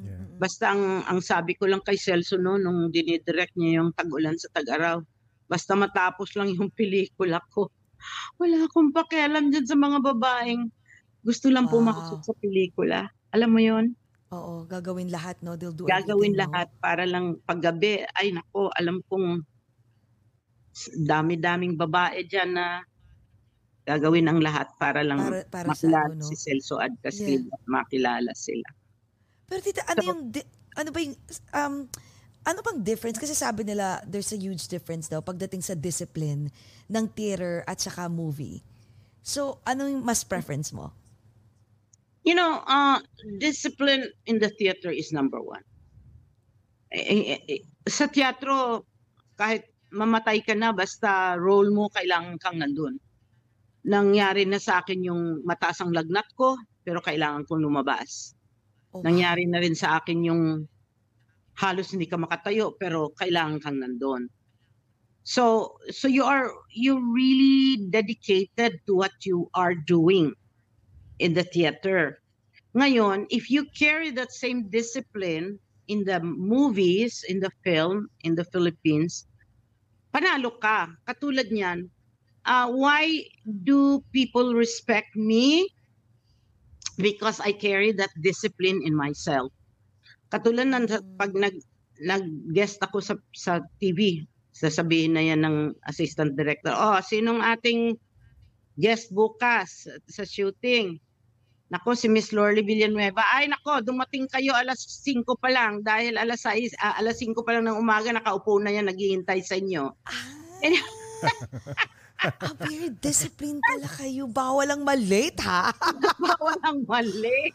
Yeah. Basta ang, ang sabi ko lang kay Celso no, nung dinidirect niya yung Tag-Ulan sa Tag-Araw, basta matapos lang yung pelikula ko. Wala akong pakialam dyan sa mga babaeng gusto lang Wow. pumasok sa pelikula. Alam mo yon Oo, gagawin lahat, no? They'll do gagawin everything, no? lahat para lang paggabi, ay nako, alam kong dami-daming babae dyan na gagawin ang lahat para lang Para, para sa makilala ano, no? si Celso at Castillo at makilala sila. Pero tita, ano So- yung, di- ano ba yung, um, ano bang difference? Kasi sabi nila, there's a huge difference daw pagdating sa discipline ng theater at saka movie. So, ano yung mas preference mo? You know, uh, discipline in the theater is number one. Eh, eh, eh, sa teatro, kahit mamatay ka na, basta role mo, kailangan kang nandun. Nangyari na sa akin yung mataas ang lagnat ko, pero kailangan kong lumabas. Oh. Nangyari na rin sa akin yung halos hindi ka makatayo pero kailangan kang nandun. So so you are you really dedicated to what you are doing in the theater. Ngayon, if you carry that same discipline in the movies, in the film, in the Philippines, panalo ka. Katulad niyan, uh, why do people respect me? Because I carry that discipline in myself. Katulad ng pag nag nag-guest ako sa sa TV, sasabihin na yan ng assistant director, oh, sinong ating guest bukas sa shooting? Nako, si Miss Lorly Villanueva. Ay, nako, dumating kayo alas 5 pa lang dahil alas 6, ah, alas 5 pa lang ng umaga nakaupo na yan naghihintay sa inyo. Ah, And- Ah, very disciplined pala kayo. Bawal ang malate, ha? Bawal ang mali.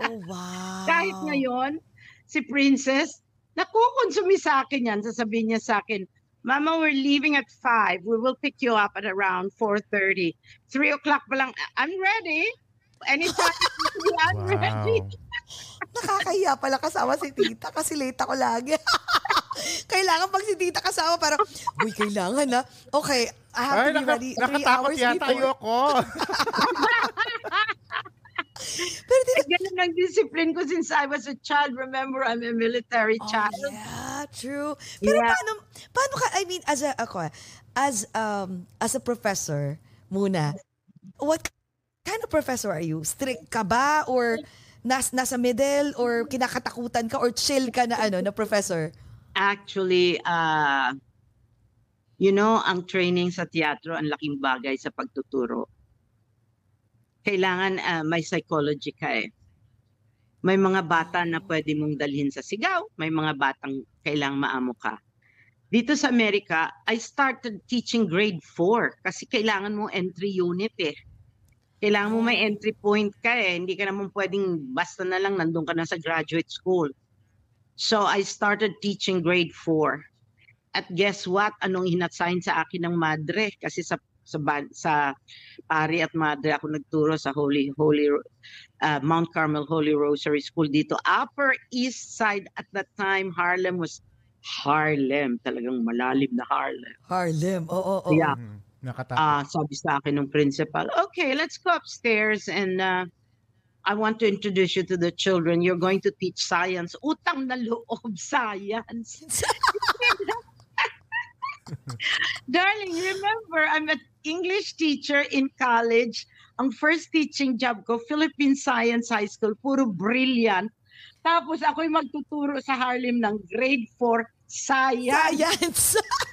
Oh, wow. Kahit ngayon, si Princess, nakukonsumi sa akin yan. Sasabihin niya sa akin, Mama, we're leaving at 5. We will pick you up at around 4.30. 3 o'clock pa lang, I'm ready. Anytime, I'm ready. Wow. Nakakahiya pala kasama si tita kasi late ako lagi. kailangan pag si tita kasama parang, uy, kailangan na. Okay, I have Ay, to be naka, ready three nakatakot hours yata before. ayoko. Pero tita, Ganun ang discipline ko since I was a child. Remember, I'm a military oh, child. yeah, true. Pero Yeah. paano, paano ka, I mean, as a, ako, ah, as, um, as a professor, muna, what kind of professor are you? Strict ka ba? Or nas, nasa middle? Or kinakatakutan ka? Or chill ka na, ano, na professor? Actually, uh, you know, ang training sa teatro, ang laking bagay sa pagtuturo. Kailangan ah, may psychology ka eh. May mga bata na pwede mong dalhin sa sigaw, may mga batang kailangang maamo ka. Dito sa Amerika, I started teaching grade 4 kasi kailangan mo entry unit eh. Kailangan mo may entry point ka eh. Hindi ka naman pwedeng basta na lang nandun ka na sa graduate school. So I started teaching grade 4. At guess what? Anong hinatsign sa akin ng madre? Kasi sa sa ban- sa pari at madre ako nagturo sa Holy Holy uh, Mount Carmel Holy Rosary School dito. Upper East Side at that time Harlem was Harlem, talagang malalim na Harlem. Harlem, oo, oo. Yeah. Mhm. Nakatakot. Ah, sabi sa akin ng principal, okay, let's go upstairs and uh, I want to introduce you to the children. You're going to teach science. Utang na loob, science. Darling, remember, I'm an English teacher in college. Ang first teaching job ko, Philippine Science High School, puro brilliant. Tapos ako'y magtuturo sa Harlem ng grade 4 science. Science.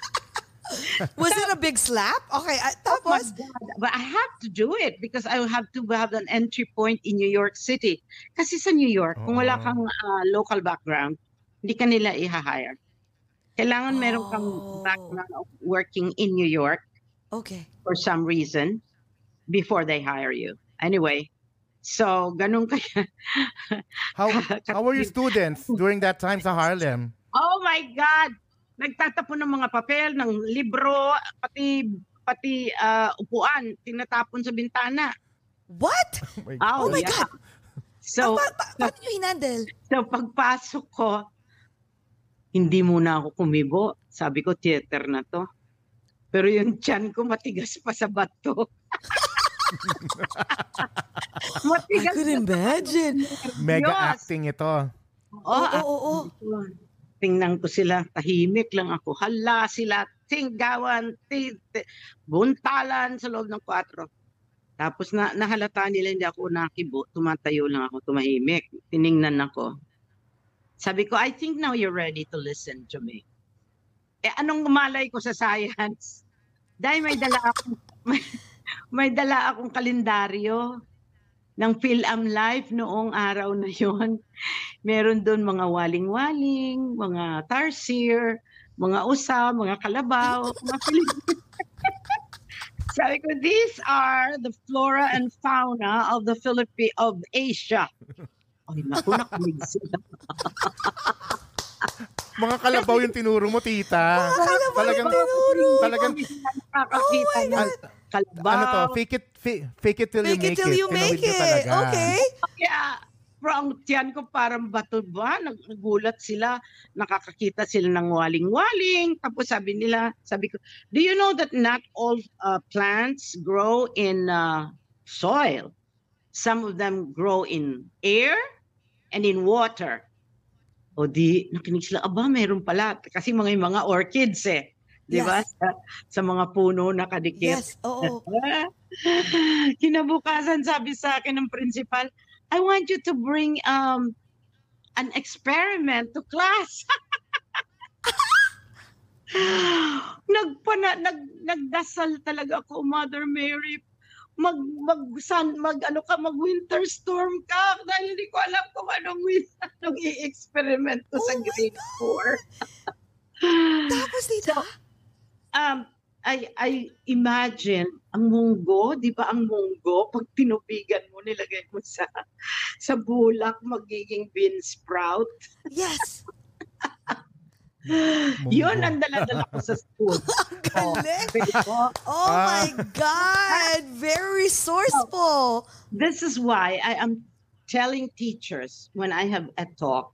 Was it a big slap? Okay, Oh my tapos? God. But I have to do it because I will have to have an entry point in New York City. Kasi sa New York, kung wala Oo. kang ah, local background, hindi ka nila i-hire. Kailangan meron kang Oh. background of working in New York Okay. for some reason before they hire you. Anyway, so ganun kaya. How, how were your students during that time sa Harlem? Oh my God! Nagtatapon ng mga papel, ng libro, pati pati ah, upuan, tinatapon sa bintana. What? Oh my Oh, Oh my yeah. God. So, pa- pa- paano nyo hinandle? So pagpasok ko, hindi muna ako kumibo. Sabi ko, theater na to. Pero yung tiyan ko matigas pa sa bato. I matigas could imagine. Mega Yes. acting ito. Oh, Oo, oo, oo. Tingnan ko sila, tahimik lang ako. Hala sila, tinggawan, ti, ti, buntalan sa loob ng kwarto. Tapos na, nahalata nila hindi ako nakibo, tumatayo lang ako, tumahimik. Tiningnan ako. Sabi ko, I think now you're ready to listen to me. Eh, anong malay ko sa science? Dahil may dala akong, may, may dala akong kalendaryo ng PhilAm Life noong araw na yon. Meron doon mga waling-waling, mga tarsier, mga usa, mga kalabaw, mga Pilipino. Sabi ko, these are the flora and fauna of the Philippines, of Asia. Ay, naku, nakinig sila. Mga kalabaw yung tinuro mo, tita. kalabaw talagang, yung tinuro. talagang, Nakakakita Oh my ng an- kalabaw. ano to, fake it, fake, fake it till you Make it till it. you make it. Okay. Kaya, pero ang tiyan ko parang bato ba? Nag- Nagulat sila, nakakakita sila ng waling-waling. Tapos sabi nila, sabi ko, do you know that not all uh, plants grow in uh, soil? Some of them grow in air and in water. O di, nakinig sila, aba, meron pala. Kasi mga mga orchids eh. Di ba? Yes. Sa, sa mga puno nakadikit. Yes, oo. Kinabukasan sabi sa akin ng principal, I want you to bring um an experiment to class. Nagpana nag nagdasal talaga ako Mother Mary mag mag sun, mag ano ka mag winter storm ka dahil hindi ko alam kung anong anong i-experiment ko sa Oh my grade 4. Tapos dito, um, I I imagine ang munggo, 'di ba ang munggo pag tinubigan mo nilagay mo sa sa bulak magiging bean sprout. Yes. Yun ang dala-dala ko sa school. Galing. Oh, Oh my God. Very resourceful. this is why I am telling teachers when I have a talk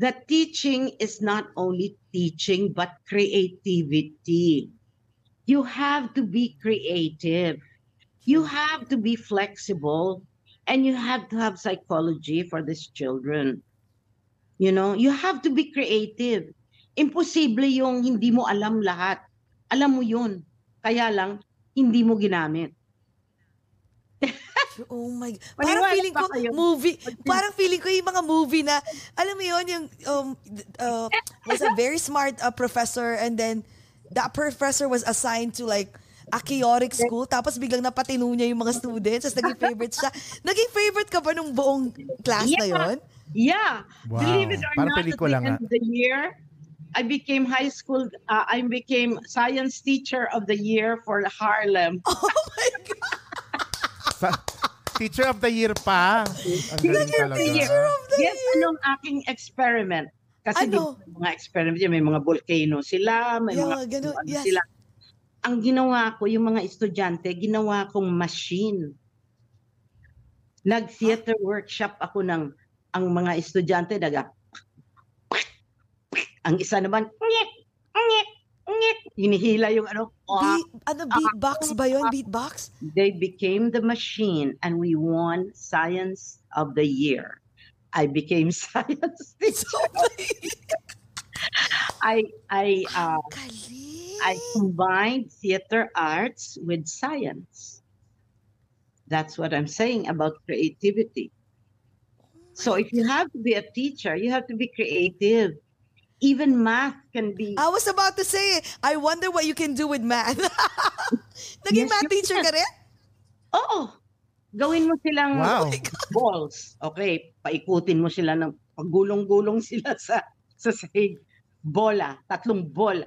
that teaching is not only teaching but creativity. You have to be creative. You have to be flexible and you have to have psychology for these children. You know, you have to be creative. Imposible yung hindi mo alam lahat. Alam mo yun. Kaya lang, hindi mo ginamit. Oh my Parang Maniwala feeling pa ko kayo. movie, parang feeling ko yung mga movie na alam mo yun yung um uh, was a very smart uh, professor and then that professor was assigned to like a chaotic school tapos biglang napatino niya yung mga students tapos naging favorite siya. Naging favorite ka ba nung buong class na Yeah. yon? Yeah. Wow. Believe it or Parang not, at pelikula the end nga. of the year, I became high school, uh, I became science teacher of the year for Harlem. Oh my God! Sa- teacher of the year pa. Ang galing talaga. Teacher of the Yes, year! anong aking experiment? Kasi di Ano? mga experiment may mga volcano sila, may Yeah, mga ganun, ano yes. sila. Ang ginawa ko, yung mga estudyante, ginawa kong machine. Nag-theater workshop ako ng ang mga estudyante naga ang isa naman ngik ngik ngik hinihila yung ano ah, Beat, ano, beatbox ba yun? Beatbox? they became the machine and we won science of the year I became science teacher. I I uh, I combined theater arts with science. That's what I'm saying about creativity. So if you have to be a teacher, you have to be creative. Even math can be I was about to say, I wonder what you can do with math. Naging Yes, math teacher can. ka rin? Oo. Gawin mo silang Wow. balls. Okay, paikutin mo sila ng paggulong-gulong sila sa sa sahig. Bola, tatlong bola.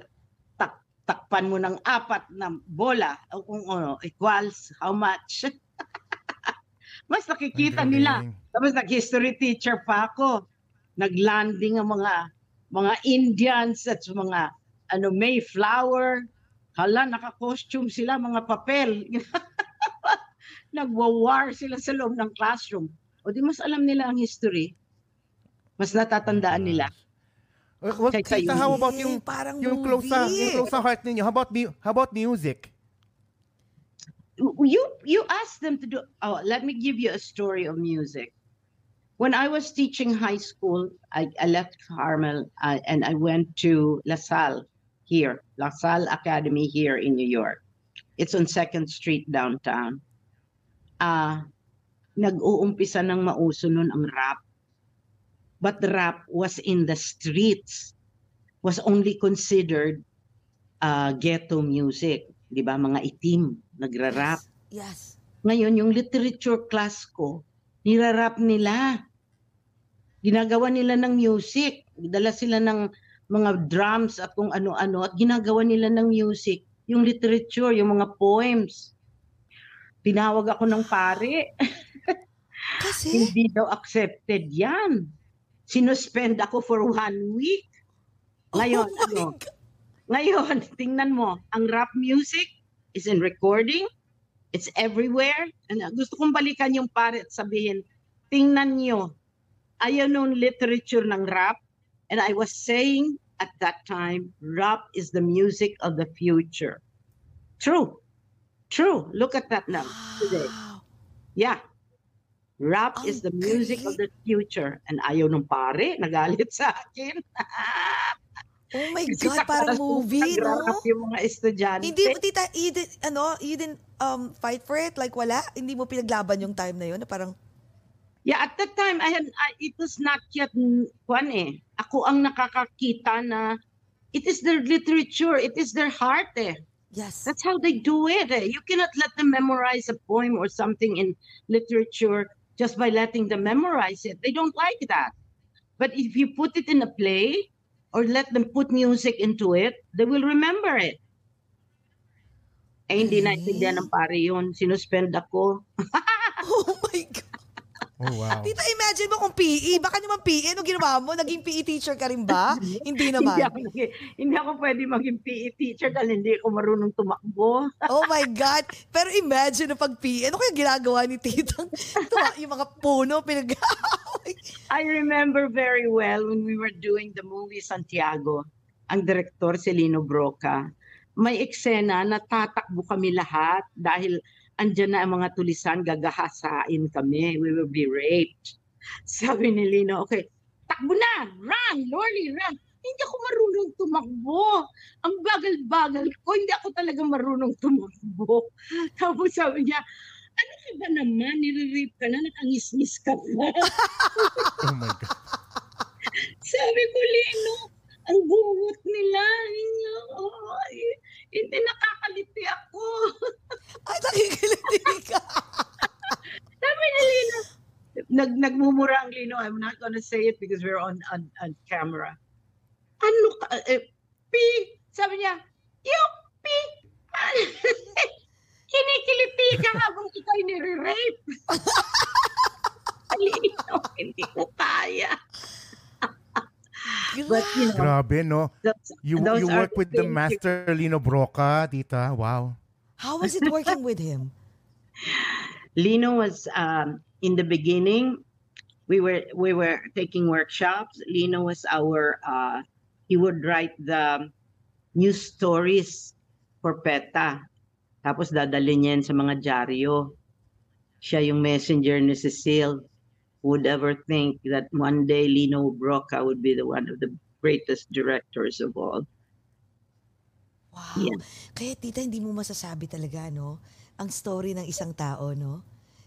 Tak takpan mo ng apat na bola o kung ano, equals how much. Mas nakikita nila. Tapos nag-history teacher pa ako. Naglanding ang mga mga Indians at mga ano Mayflower. Hala, naka-costume sila, mga papel. Nagwa-war sila sa loob ng classroom. O di mas alam nila ang history. Mas natatandaan nila. Uh, Well, Kaysa Tita, yung- how about yung parang yung close sa yung close sa heart ninyo? How about mu- how about music? you you ask them to do oh let me give you a story of music when i was teaching high school i, I left carmel uh, and i went to la salle here la salle academy here in new york. It's on second street downtown. Uh nag-uumpisa ng mauso nun ang rap but the rap was in the streets was only considered uh, ghetto music di ba? Mga itim nagra-rap. Yes. ngayon, yung literature class ko, nirarap nila. Ginagawa nila ng music. Dala sila ng mga drums at kung ano-ano at ginagawa nila ng music. Yung literature, yung mga poems. Tinawag ako ng pare. Kasi, Hindi daw accepted yan. Sinuspend ako for one week. Ngayon, oh ano? God. Ngayon, tingnan mo, ang rap music is in recording. It's everywhere. And uh, gusto kong balikan yung pare at sabihin, tingnan nyo, ayaw nung literature ng rap. And I was saying at that time, rap is the music of the future. True. True. Look at that now. Today. Yeah. Rap Ang is the music of the future. And ayaw nung pare, nagalit sa akin. Oh my Kasi God, parang movie, no? yung mga estudyante. Hindi mo, tita, you didn't, ano, you didn't um, fight for it? Like, wala? Hindi mo pinaglaban yung time na yun? Na parang, Yeah, at that time, I had, I, it was not yet, kwan eh. Ako ang nakakakita na it is their literature, it is their heart eh. yes. That's how they do it. Eh. You cannot let them memorize a poem or something in literature just by letting them memorize it. They don't like that. But if you put it in a play or let them put music into it, they will remember it. Eh, hindi Really? naintindihan ng pare yun. Sinuspend ako. Oh my God. Oh, wow. Tita, imagine mo kung PE. Baka naman PE, ano ginawa mo? Naging PE teacher ka rin ba? hindi naman. Hindi ako, naging- hindi ako pwede maging PE teacher dahil hindi ako marunong tumakbo. Oh my God. Pero imagine na pag PE, ano kaya ginagawa ni Tita? Tuwa, yung mga puno, pinag... I remember very well when we were doing the movie Santiago, ang direktor si Lino Broca, may eksena na tatakbo kami lahat dahil andyan na ang mga tulisan, gagahasain kami. We will be raped. Sabi ni Lino, okay, takbo na! Run! Lorly, run! Hindi ako marunong tumakbo. Ang bagal-bagal ko, hindi ako talaga marunong tumakbo. Tapos sabi niya, ano ka ba naman? Nire-rape ka na, nakangis-ngis ka na. Oh my God. Sabi ko, Lino, ang buhot nila. Ninyo, oh, hindi nakakaliti ako. Ay, nakikiliti ka. Sabi ni Lino, nag, nagmumura ang Lino. I'm not gonna say it because we're on, on, on camera. Ano ka, eh, pi, sabi niya, yung pi, kinikiliti ka habang ikaw nire-rape. Lino, hindi ko kaya. But, you know, Grabe, no? those, You, those you work the with the master Lino Broca, tita. Wow. How was it working with him? Lino was um, in the beginning. We were we were taking workshops. Lino was our. Uh, he would write the news stories for PETA. Tapos dadalhin niya yan sa mga dyaryo. Siya yung messenger ni Cecile. Who would ever think that one day Lino Broca would be the one of the greatest directors of all? Wow. Yeah. Kaya tita, hindi mo masasabi talaga, no? Ang story ng isang tao, no?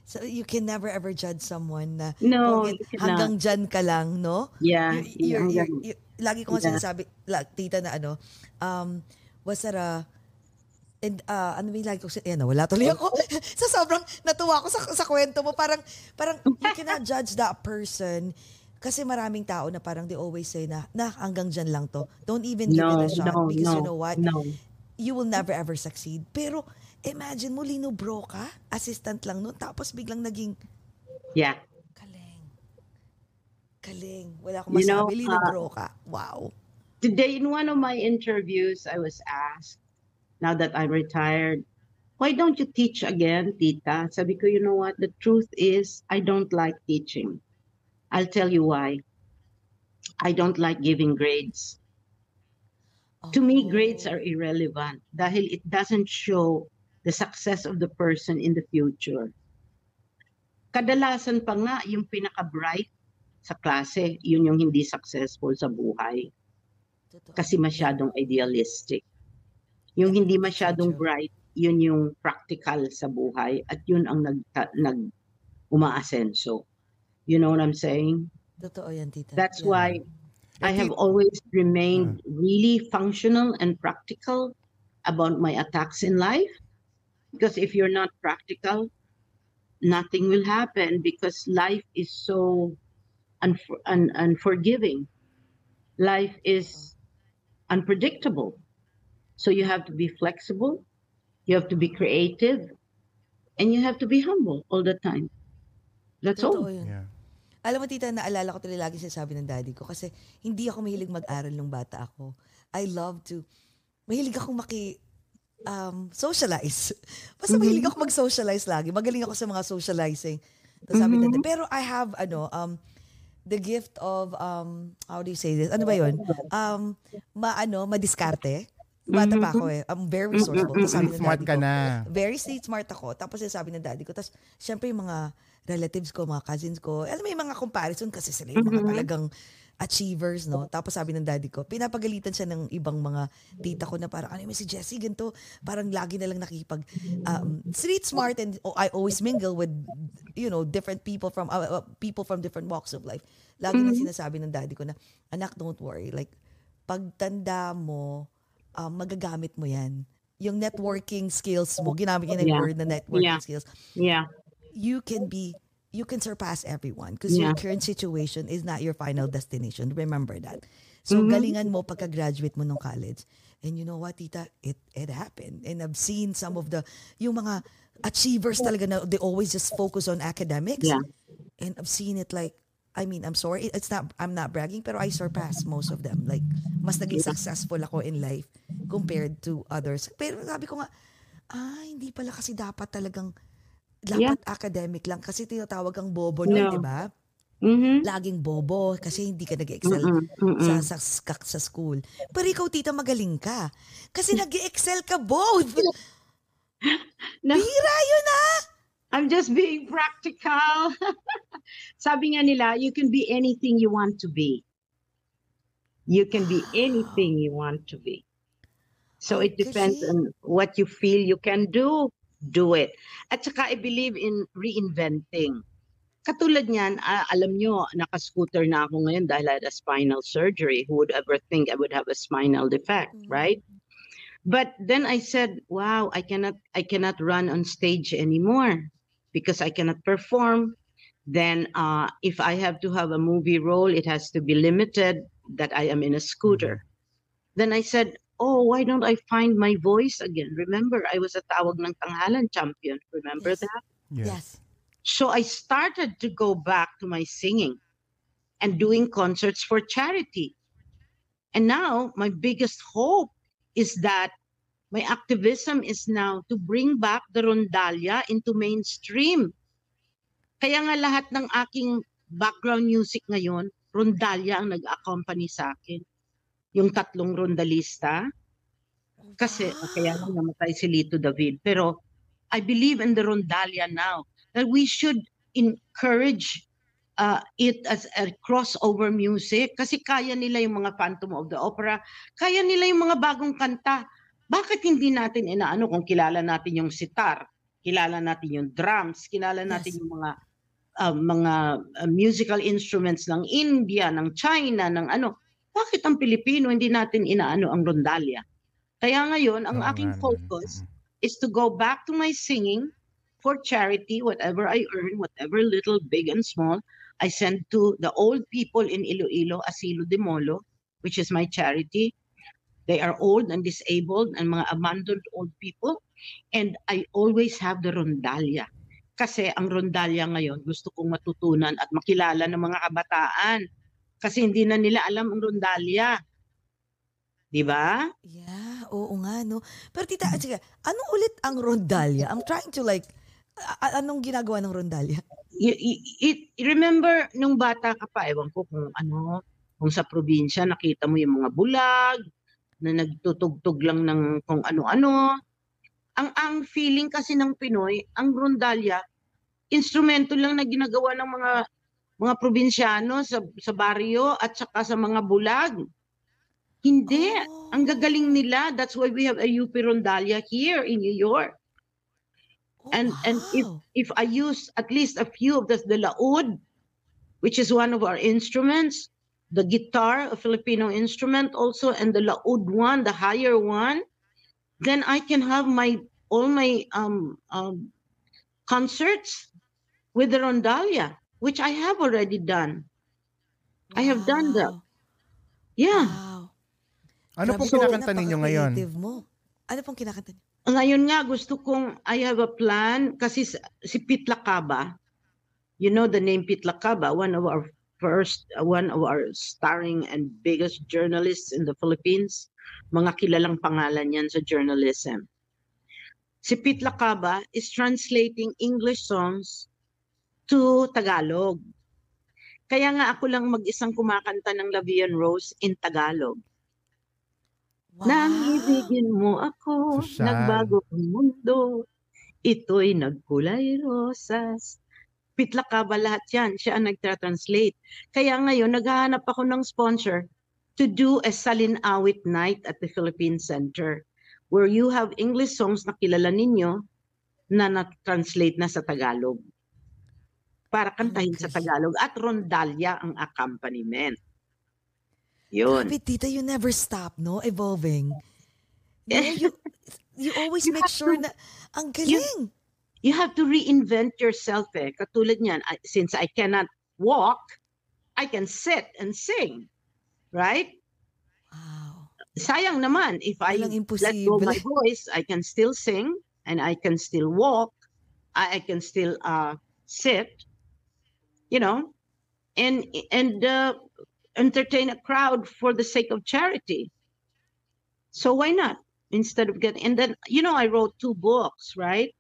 So you can never ever judge someone na No, hanggang dyan ka lang, no? Yeah, You- you're, yeah, you're, you- lagi ko nga Yeah. sinasabi, like, tita na ano, um, was there a, and, uh, ano yung lagi ko, sin- yan, wala tuloy ako. sa sobrang natuwa ko sa, sa kwento mo, parang, parang, you cannot judge that person kasi maraming tao na parang they always say na, na hanggang dyan lang to. Don't even give no, it a shot no, because no, you know what? no. you will never ever succeed. Pero imagine mo, Lino Broca, assistant lang nun, tapos biglang naging Yeah. kaleng. Kaleng. Wala akong You know, masabi, Lino uh, Broca. Wow. Today, in one of my interviews, I was asked, now that I'm retired, why don't you teach again, Tita? Sabi ko, you know what? The truth is, I don't like teaching. I'll tell you why. I don't like giving grades. To me, Oh. grades are irrelevant dahil it doesn't show the success of the person in the future. Kadalasan pa nga, yung pinaka-bright sa klase, yun yung hindi successful sa buhay kasi masyadong idealistic. Yung hindi masyadong bright, yun yung practical sa buhay at yun ang nag, nag umaasenso. You know what I'm saying? Totoo yan, tita. That's Yeah. why I have always remained really functional and practical about my attacks in life. Because if you're not practical, nothing will happen because life is so unfor- un- unforgiving. Life is unpredictable. So you have to be flexible, you have to be creative, and you have to be humble all the time. That's Totoo all. yun. Yeah. Alam mo, tita, naalala ko tuloy lagi sinasabi ng daddy ko kasi hindi ako mahilig mag-aral nung bata ako. I love to, mahilig akong maki, um, socialize. Basta mahilig ako mag-socialize lagi. Magaling ako sa mga socializing. Tapos sabi ng daddy, pero I have, ano, um, the gift of, um, how do you say this? Ano ba yun? Um, ma, ano, madiskarte. Bata pa ako eh. I'm very resourceful. Tapos sabi ng Smart daddy ka ko, na. very street smart ako. Tapos sabi ng daddy ko. Tapos, syempre yung mga relatives ko, mga cousins ko, alam mo yung mga comparison kasi sila yung mga talagang achievers, no? Tapos sabi ng daddy ko, pinapagalitan siya ng ibang mga tita ko na parang, ano yung si Jessie, ganito, parang lagi na lang nakikipag, um, street smart and oh, I always mingle with, you know, different people from, uh, uh, people from different walks of life. Lagi na sinasabi ng daddy ko na, anak, don't worry, like, pagtanda mo, um, magagamit mo yan. Yung networking skills mo, ginamit niya Yeah. word na networking Yeah. skills, Yeah. you can be you can surpass everyone because your Yeah. current situation is not your final destination. Remember that. So, Mhm. galingan mo pagka-graduate mo ng college. And you know what, tita? It, it happened. And I've seen some of the, yung mga achievers talaga na they always just focus on academics. Yeah. And I've seen it like, I mean, I'm sorry, it's not, I'm not bragging, pero I surpassed most of them. Like, mas naging successful ako in life compared to others. Pero sabi ko nga, ah, hindi pala kasi dapat talagang, dapat academic lang. Kasi tinatawag kang bobo nun, No. di ba? Mhm. Laging bobo kasi hindi ka nag-excel mm-mm. sa, sa, sa, sa school. Pero ikaw, tita, magaling ka. Kasi nag-excel ka both. No. Bira yun ah! I'm just being practical. Sabi nga nila, you can be anything you want to be. You can be anything you want to be. So it depends on what you feel you can do, do it. At saka I believe in reinventing. Katulad niyan, ah, alam nyo, nakascooter na ako ngayon dahil I had a spinal surgery. Who would ever think I would have a spinal defect, Mm. right? But then I said, wow, I cannot I cannot run on stage anymore because I cannot perform. Then uh, if I have to have a movie role, it has to be limited that I am in a scooter. Then I said, oh, why don't I find my voice again? Remember, I was a Tawag ng Tanghalan champion. Remember Yes. that? Yes. So I started to go back to my singing and doing concerts for charity. And now my biggest hope is that my activism is now to bring back the rondalia into mainstream. Kaya nga lahat ng aking background music ngayon, rondalia ang nag-accompany sa akin. Yung tatlong rondalista. Kasi kaya lang namatay si Lito David. Pero I believe in the rondalia now that we should encourage uh, it as a crossover music kasi kaya nila yung mga Phantom of the Opera, kaya nila yung mga bagong kanta. Bakit hindi natin inaano kung kilala natin yung sitar, kilala natin yung drums, kilala natin Yes. yung mga uh, mga uh, musical instruments ng India, ng China, ng ano. Bakit ang Pilipino hindi natin inaano ang rondalya? Kaya ngayon, ang Oo aking naman. focus is to go back to my singing for charity, whatever I earn, whatever little, big and small, I send to the old people in Iloilo, Asilo de Molo, which is my charity. They are old and disabled and mga abandoned old people. And I always have the rondalya. Kasi ang rondalya ngayon, gusto kong matutunan at makilala ng mga kabataan. Kasi hindi na nila alam ang rondalya. Di ba? Yeah, oo nga, no. Pero tita, sige, ano ulit ang rondalya? I'm trying to like, anong ginagawa ng rondalya? y- it, remember nung bata ka pa, ewan ko kung ano, kung sa probinsya nakita mo yung mga bulag na nagtutugtog lang ng kung ano-ano. Ang ang feeling kasi ng Pinoy, ang rondalya, instrumento lang na ginagawa ng mga mga probinsyano sa sa baryo at saka sa mga bulag. Hindi, Oh. ang gagaling nila. That's why we have a UP Rondalia here in New York. Oh, and and if wow. if I use at least a few of the, the laud, which is one of our instruments, the guitar, a Filipino instrument also, and the laud one, the higher one, then I can have my all my um, um concerts with the rondalia, which I have already done. I have done that. Wow. Yeah. Wow. Ano pong ka, kinakanta ninyo ngayon? mo. Ano pong kinakanta niyo? Ngayon nga gusto kong I have a plan kasi si Pete Lacaba, you know the name Pete Lacaba, one of our first, uh, one of our starring and biggest journalists in the Philippines. Mga kilalang pangalan yan sa journalism. Si Pete Lacaba is translating English songs to Tagalog. Kaya nga ako lang mag-isang kumakanta ng Lavian Rose in Tagalog. Wow. Nang ibigin mo ako, Sosyal. nagbago ang mundo. Ito'y nagkulay rosas. Pitla ka ba lahat yan? Siya ang nagtra-translate. Kaya ngayon, naghahanap ako ng sponsor to do a Salin Awit night at the Philippine Center where you have English songs na kilala ninyo na na-translate na sa Tagalog. Para kantahin sa gosh. Tagalog at rondalya ang accompaniment. Yun. Grabe, tita, you never stop, no? Evolving. No, you, you always You make sure to- na, ang galing. you have to reinvent yourself eh. Katulad niyan, I- since I cannot walk, I can sit and sing. Right? Wow. sayang naman if I let go my voice, I can still sing and I can still walk, I, I can still uh, sit, you know, and and uh, entertain a crowd for the sake of charity. So why not? Instead of getting and then you know I wrote two books, right?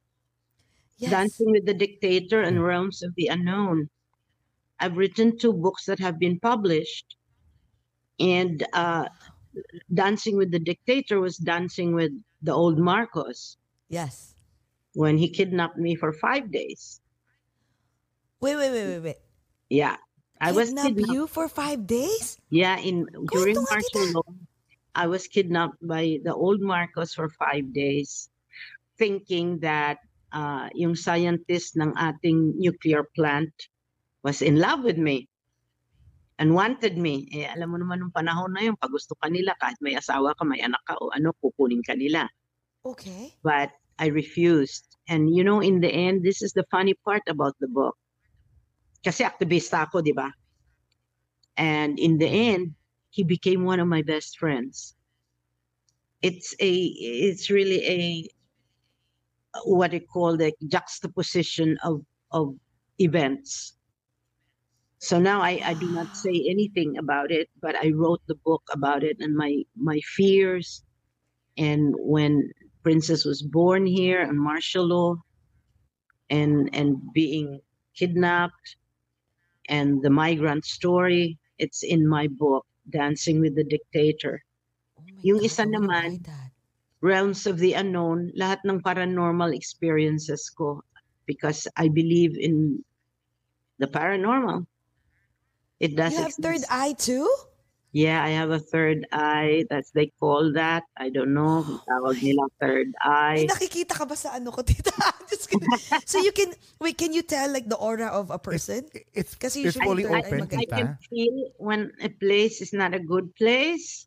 Yes. Dancing with the Dictator and Realms of the Unknown. I've written two books that have been published. And uh, Dancing with the Dictator was dancing with the old Marcos Yes. when he kidnapped me for five days. Wait, wait, wait, wait, wait. Yeah. I was kidnapped. you for five days? Yeah, in during martial law, I was kidnapped by the old Marcos for five days, thinking that uh, yung scientist ng ating nuclear plant was in love with me and wanted me. Eh, alam mo naman nung panahon na yun, pag gusto ka nila, kahit may asawa ka, may anak ka, o ano, kukunin ka nila. Okay. But I refused. And you know, in the end, this is the funny part about the book. Kasi aktivista ako, di ba? And in the end, he became one of my best friends. It's a, it's really a, what I call the juxtaposition of, of events. So now I, I do not say anything about it, but I wrote the book about it and my, my fears. And when Princess was born here in martial law and, and being kidnapped and the migrant story, it's in my book, Dancing with the Dictator. Oh Yung God, isa naman. Realms of the unknown, lahat ng paranormal experiences ko because I believe in the paranormal. It does You have exist. third eye too? Yeah, I have a third eye. That's they call that. I don't know. kung Tawag nila third eye. nakikita ka ba sa ano ko, tita? So you can, wait, can you tell like the aura of a person? It's, Kasi it's fully open. I tita. can feel when a place is not a good place.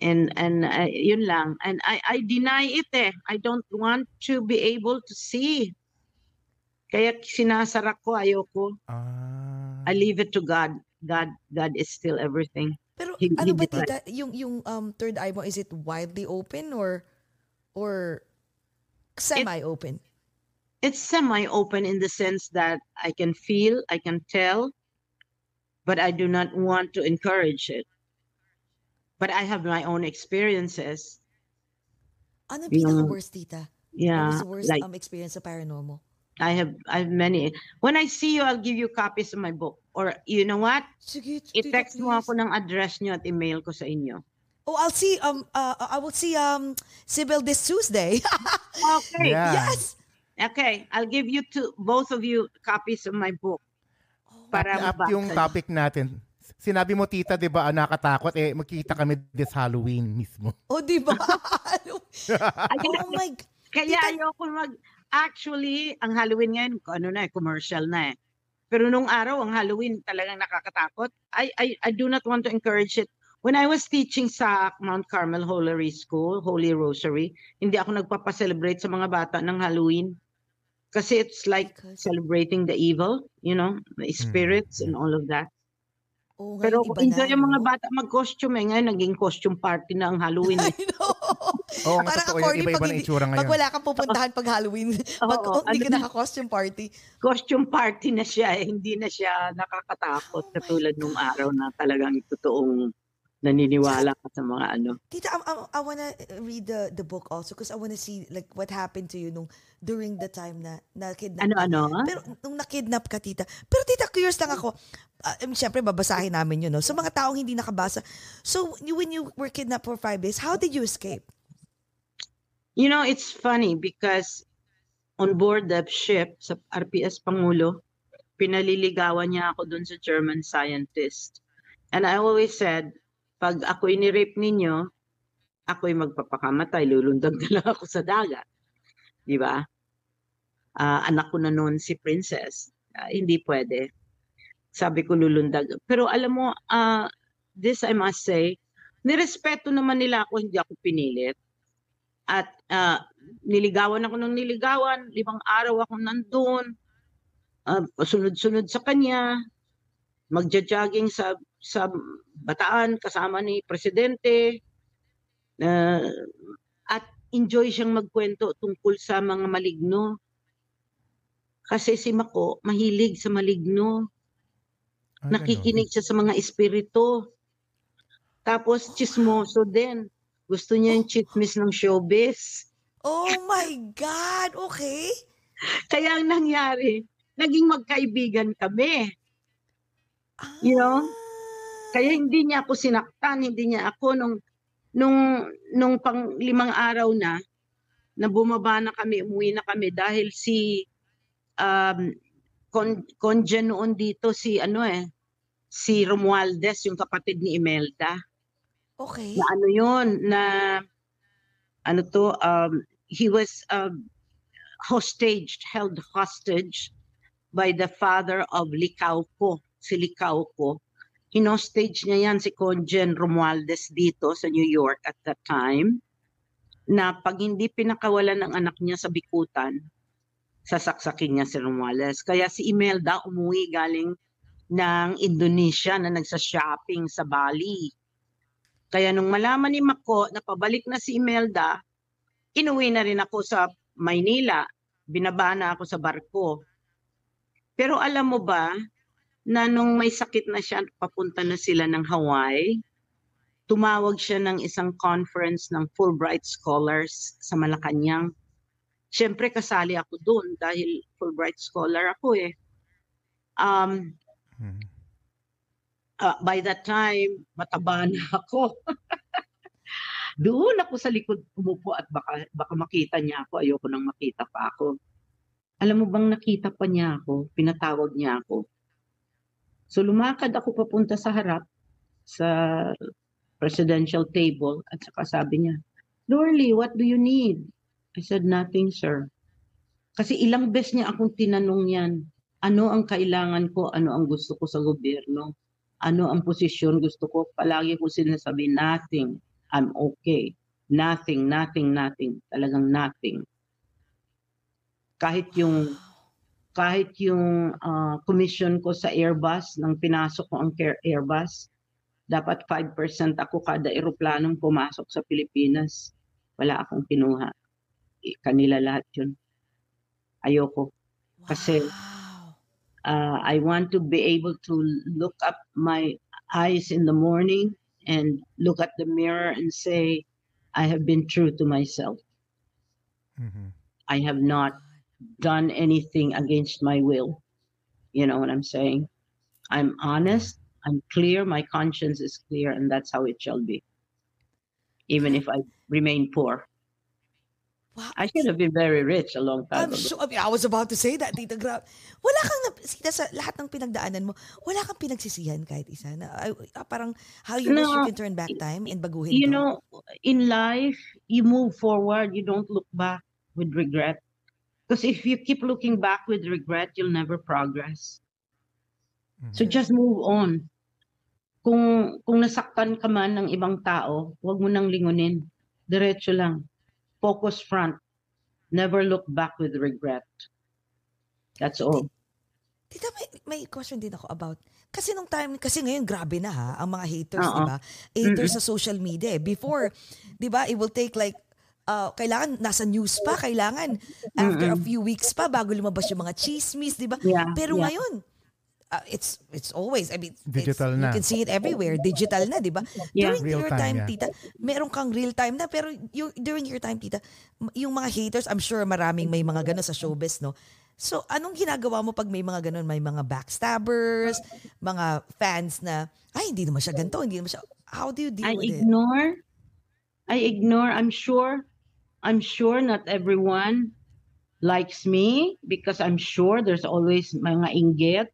And and uh, yun lang. And I I deny it eh. I don't want to be able to see. Kaya sinasara ko ayoko. Ah. I leave it to God. God God is still everything. Pero He- ano he ba did tita, yung yung um third eye mo is it widely open or or semi open? It's semi open in the sense that I can feel, I can tell, but I do not want to encourage it. But I have my own experiences. Ano Yung- pinaka worst tita? What Yeah. was the worst Like um experience sa paranormal? I have I have many. When I see you, I'll give you copies of my book. Or you know what? Sige, tita, I-text mo ako ng address nyo at email ko sa inyo. Oh, I'll see um uh, I will see um Sybil this Tuesday. Okay. Yeah. yes. Okay. I'll give you to both of you copies of my book. Para Up yung topic natin. Sinabi mo, tita, di ba, ah, nakatakot, eh, magkita kami this Halloween mismo. Oh, di ba? oh my Kaya Tita- ayoko mag... Actually, ang Halloween ngayon, ano na eh, commercial na eh. Pero nung araw, ang Halloween talagang nakakatakot. I, I, I do not want to encourage it. When I was teaching sa Mount Carmel Holy School, Holy Rosary, hindi ako nagpapacelebrate sa mga bata ng Halloween. Kasi it's like celebrating the evil, you know, the spirits and all of that. Oh, Pero ngayon, iba na, yung mga no? bata mag-costume eh. Ngayon, naging costume party na ang Halloween. eh. I know. Oo nga, Parang totoo ako, yan. yung Iba-iba pag na hindi- Pag wala kang pupuntahan pag Halloween, pag Oo, hindi ka ano na- naka-costume party. costume party na siya eh. Hindi na siya nakakatakot Oh katulad nung araw na talagang totoong naniniwala ka sa mga ano. Tita, I, I, I wanna read the the book also because I wanna see like what happened to you nung during the time na na-kidnap ka. Ano-ano? Pero nung nakidnap ka, tita. Pero tita, curious lang ako. Uh, um, Siyempre, babasahin namin yun, no? So, mga taong hindi nakabasa. So, when you were kidnapped for five days, how did you escape? You know, it's funny because on board the ship sa RPS Pangulo, pinaliligawan niya ako dun sa German scientist. And I always said, pag ako inirape ninyo, ako'y magpapakamatay, lulundag na lang ako sa dagat. Di ba? Ah, anak ko na noon si Princess. Ah, hindi pwede. Sabi ko lulundag. Pero alam mo, ah, this I must say, nirespeto naman nila ako, hindi ako pinilit. At ah, niligawan ako ng niligawan, limang araw ako nandun, ah, sunod-sunod sa kanya, magja-jogging sa sa Bataan kasama ni presidente uh, at enjoy siyang magkwento tungkol sa mga maligno. Kasi si Mako mahilig sa maligno. Ah, Nakikinig siya sa mga espiritu. Tapos chismoso din. Gusto niya yung chismis ng showbiz. Oh my God! Okay. Kaya ang nangyari, naging magkaibigan kami. You know? Kaya hindi niya ako sinaktan, hindi niya ako nung nung nung pang limang araw na na bumaba na kami, umuwi na kami dahil si um con, conjen noon dito si ano eh si Romualdez yung kapatid ni Imelda Okay. na ano yun na ano to um he was um, hostaged held hostage by the father of Licauco si Licauco hinostage niya yan si Conjen Romualdez dito sa New York at that time na pag hindi pinakawalan ng anak niya sa bikutan sasaksakin niya si Romualdez kaya si Imelda umuwi galing ng Indonesia na nagsa-shopping sa Bali kaya nung malaman ni Mako na pabalik na si Imelda, inuwi na rin ako sa Maynila. Binaba na ako sa barko. Pero alam mo ba na nung may sakit na siya, papunta na sila ng Hawaii, tumawag siya ng isang conference ng Fulbright Scholars sa Malacanang. Siyempre kasali ako doon dahil Fulbright Scholar ako eh. Um, uh, by that time, mataba na ako. Doon ako sa likod umupo at baka, baka makita niya ako. Ayoko nang makita pa ako. Alam mo bang nakita pa niya ako? Pinatawag niya ako. So lumakad ako papunta sa harap sa presidential table at saka sabi niya, Lorly, what do you need? I said, nothing, sir. Kasi ilang beses niya akong tinanong yan, ano ang kailangan ko, ano ang gusto ko sa gobyerno ano ang posisyon gusto ko, palagi ko sinasabi, nothing, I'm okay. Nothing, nothing, nothing. Talagang nothing. Kahit yung kahit yung ah, commission ko sa Airbus, nang pinasok ko ang care Airbus, dapat 5% ako kada eroplanong pumasok sa Pilipinas. Wala akong kinuha. Kanila lahat yun. Ayoko. Kasi- Wow. uh, I want to be able to look up my eyes in the morning and look at the mirror and say, I have been true to myself. Mhm. I have not done anything against my will. You know what I'm saying? I'm honest, I'm clear, my conscience is clear, and that's how it shall be. Even if I remain poor. Wow. I should have been very rich a long time I'm ago. sure, I, was about to say that, Tita Grab. Wala kang, Sita, sa lahat ng pinagdaanan mo, wala kang pinagsisihan kahit isa. Na, ah, parang, how you wish you can turn back time and baguhin you to. know, in life, you move forward, you don't look back with regret. Because if you keep looking back with regret, you'll never progress. So Mhm. just move on. Kung kung nasaktan ka man ng ibang tao, huwag mo nang lingunin. Diretso lang. Focus front. Never look back with regret. That's all. Tita, may, may question din ako about, kasi nung time, kasi ngayon grabe na ha, ang mga haters, di ba? Haters sa social media eh. Before, di ba, it will take like, uh, kailangan nasa news pa, kailangan after a few weeks pa bago lumabas yung mga chismis, di ba? Yeah, Pero yeah. ngayon, uh, it's it's always, I mean, it's- Digital na. You can see it everywhere. Digital na, di ba? Yeah. During Real your time, time, yeah. tita, meron kang real time na, pero yung, during your time, tita, yung mga haters, I'm sure maraming may mga gano'n sa showbiz, no? So, anong ginagawa mo pag may mga ganun? May mga backstabbers, mga fans na, ay, hindi naman siya ganito, hindi naman siya, how do you deal I with it? ignore. I ignore. I'm sure. I'm sure not everyone likes me because I'm sure there's always mga inggit.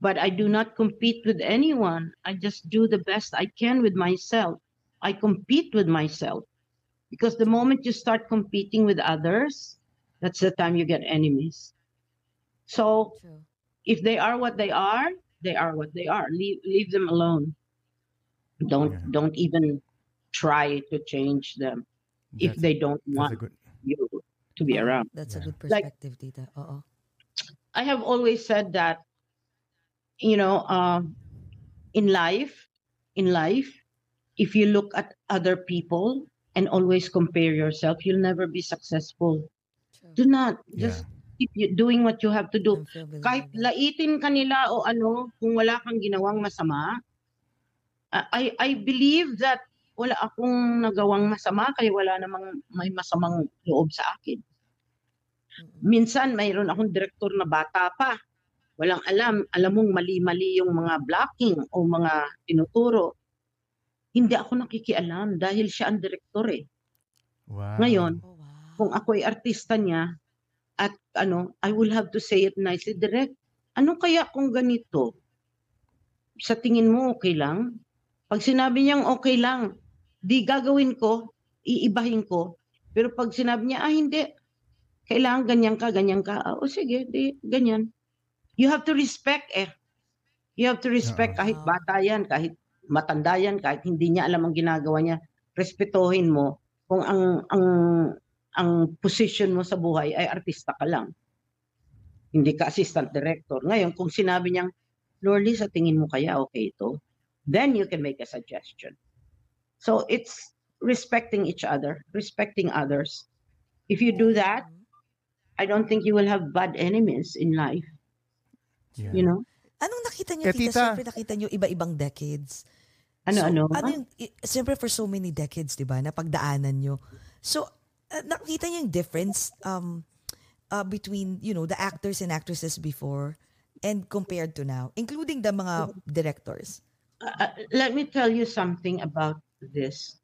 But I do not compete with anyone. I just do the best I can with myself. I compete with myself because the moment you start competing with others, that's the time you get enemies. So True. if they are what they are, they are what they are. Leave leave them alone. Don't Yeah. don't even try to change them if they don't a want good. you to be Oo, around. That's a Yeah. good Like- perspective, tita. Oo. I have always said that, you know, um, in life, in life, if you look at other people and always compare yourself, you'll never be successful. Do not just keep you doing what you have to do. Kahit laitin kanila o ano, kung wala kang ginawang masama, I I believe that wala akong nagawang masama kaya wala namang may masamang loob sa akin. Minsan mayroon akong direktor na bata pa. Walang alam, alam mong mali-mali yung mga blocking o mga tinuturo. Hindi ako nakikialam dahil siya ang direktor eh. Wow. Ngayon, Oh, wow. kung ako ay artista niya at ano, I will have to say it nicely, direct. Ano kaya kung ganito? Sa tingin mo okay lang? Pag sinabi niyang okay lang, di gagawin ko, iibahin ko. Pero pag sinabi niya, ah hindi, kailangan ganyan ka, ganyan ka. Ah, o sige, di, ganyan. You have to respect eh. You have to respect kahit bata yan, kahit matanda yan, kahit hindi niya alam ang ginagawa niya. Respetuhin mo kung ang ang ang position mo sa buhay ay artista ka lang. Hindi ka assistant director. Ngayon, kung sinabi niyang, Lorly, sa tingin mo kaya okay ito? Then you can make a suggestion. So it's respecting each other, respecting others. If you do that, I don't think you will have bad enemies in life, Yeah. you know? Anong nakita niyo, Eh, tita? tita. Siyempre nakita niyo iba-ibang decades. Ano, so, ano? Ano yung, siyempre for so many decades, di ba, na pagdaanan nyo. So, uh, nakita niyo yung difference um, uh, between, you know, the actors and actresses before and compared to now, including the mga directors. uh, let me tell you something about this.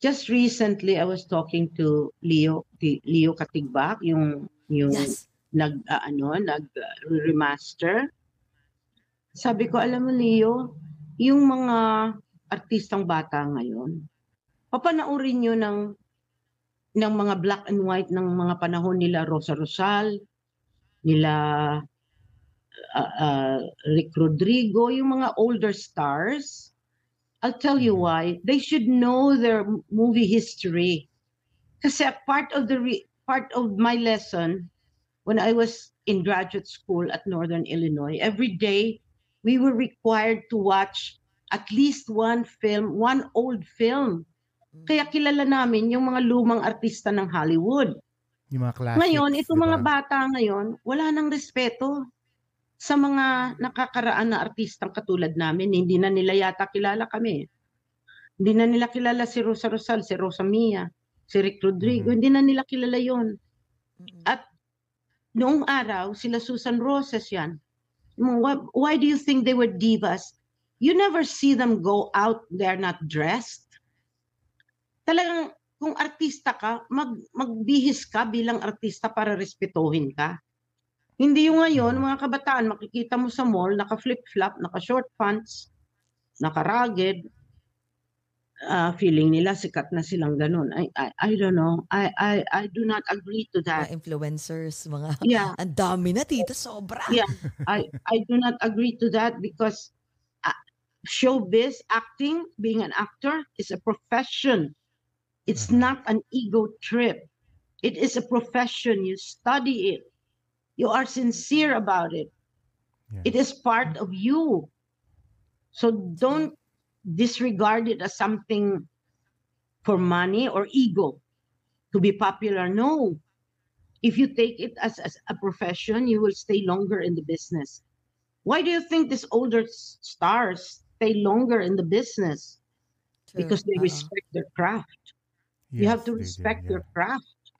Just recently, I was talking to Leo, the Leo Katigbak, yung yung Yes. nag ah, ano, nag uh, remaster. Sabi ko, alam mo Leo, yung mga artistang bata ngayon, papanoorin nyo ng ng mga black and white ng mga panahon nila Rosa Rosal, nila uh, uh, Rick Rodrigo, yung mga older stars, I'll tell you why. They should know their movie history. Kasi part of the re- part of my lesson when I was in graduate school at Northern Illinois, every day we were required to watch at least one film, one old film. Kaya kilala namin yung mga lumang artista ng Hollywood. Yung mga classics. Ngayon, itong di mga ba? bata ngayon, wala nang respeto sa mga nakakaraan na artistang katulad namin. Hindi na nila yata kilala kami. Hindi na nila kilala si Rosa Rosal, si Rosa Mia, si Rick Rodrigo. Mhm. Hindi na nila kilala yon. Mm-mm. At noong araw, sila Susan Roses yan. Why do you think they were divas? You never see them go out, they're not dressed. Talagang kung artista ka, mag, magbihis ka bilang artista para respetuhin ka. Hindi yung ngayon, mga kabataan, makikita mo sa mall, naka-flip-flop, naka-short pants, naka-ragged, ah, feeling nila sikat na silang ganun. I, I, I don't know. I, I, I do not agree to that. Mga influencers, mga, Yeah. ang dami na, tita, sobra. Yeah. I, I do not agree to that because uh, showbiz acting, being an actor, is a profession. It's Mhm. not an ego trip. It is a profession. You study it. You are sincere about it. Yeah. It is part of you. So don't disregard it as something for money or ego to be popular. No. If you take it as, as a profession, you will stay longer in the business. Why do you think these older s- stars stay longer in the business? True. Because they Oo. respect their craft. you have to they do, respect yeah. your craft.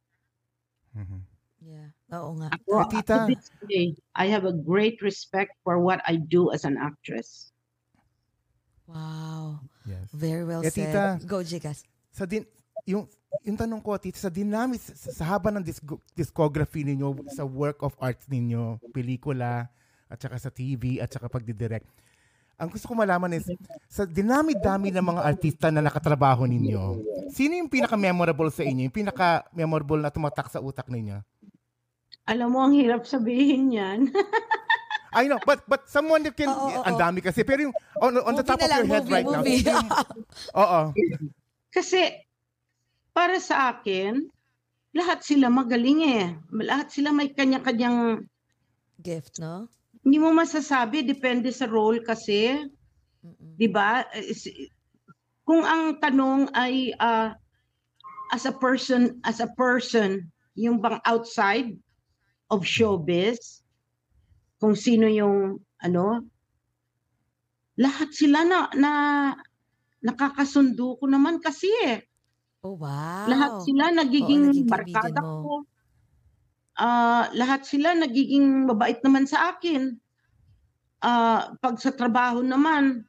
mm-hmm. Yeah. Oo nga. Ako, tita. to this day, I have a great respect for what I do as an actress. Wow. Yes. Very well Eh, said. tita. Go, Jikas. Sa din yung yung tanong ko tita sa dynamic sa, sa haba ng disco- discography ninyo sa work of arts ninyo, pelikula at saka sa TV at saka pagdidirect. Ang gusto ko malaman is sa dinami-dami ng mga artista na nakatrabaho ninyo. Sino yung pinaka-memorable sa inyo? Yung pinaka-memorable na tumatak sa utak ninyo? Alam mo, ang hirap sabihin yan. I know, but but someone that can Oo, oo, ang dami kasi pero yung on, on the top of your head movie, right now. movie. yung- Oo. Kasi, para sa akin, lahat sila magaling eh. Lahat sila may kanya-kanyang, Gift, no? hindi mo masasabi, depende sa role kasi. 'Di ba? Kung ang tanong ay ah, as a person, as a person, yung bang outside of showbiz, kung sino yung ano, lahat sila na, na nakakasundo ko naman kasi eh. Oh, wow. Lahat sila nagiging naging barkada ko. Ah, lahat sila nagiging mabait naman sa akin. Ah, pag sa trabaho naman,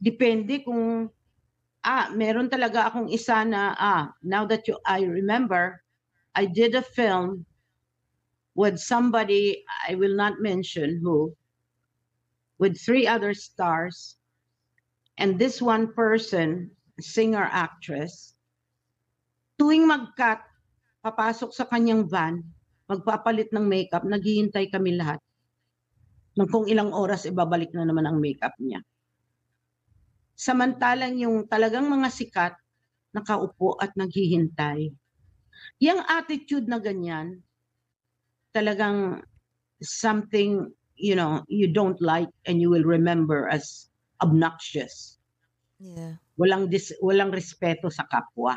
depende kung ah, meron talaga akong isa na ah, now that you I remember, I did a film with somebody I will not mention who with three other stars and this one person, singer actress, tuwing mag-cut, papasok sa kanyang van, magpapalit ng makeup, naghihintay kami lahat. Nang kung ilang oras ibabalik na naman ang makeup niya. Samantalang yung talagang mga sikat, nakaupo at naghihintay. Yung attitude na ganyan, talagang something, you know, you don't like and you will remember as obnoxious. Yeah. Walang dis, walang respeto sa kapwa.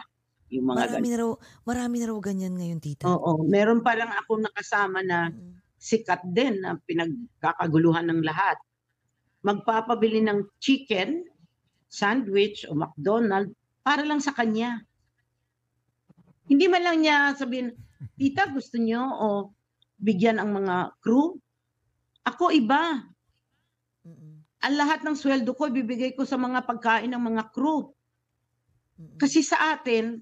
Yung mga Marami ganyan. na raw, marami na raw ganyan ngayon, tita. Oo, meron pa lang ako nakasama na Mm. sikat din na pinagkakaguluhan ng lahat. Magpapabili ng chicken, sandwich o McDonald para lang sa kanya. Hindi man lang niya sabihin, tita gusto niyo o bigyan ang mga crew? Ako iba. Mm-mm. Ang lahat ng sweldo ko ibibigay ko sa mga pagkain ng mga crew. Mm-mm. Kasi sa atin,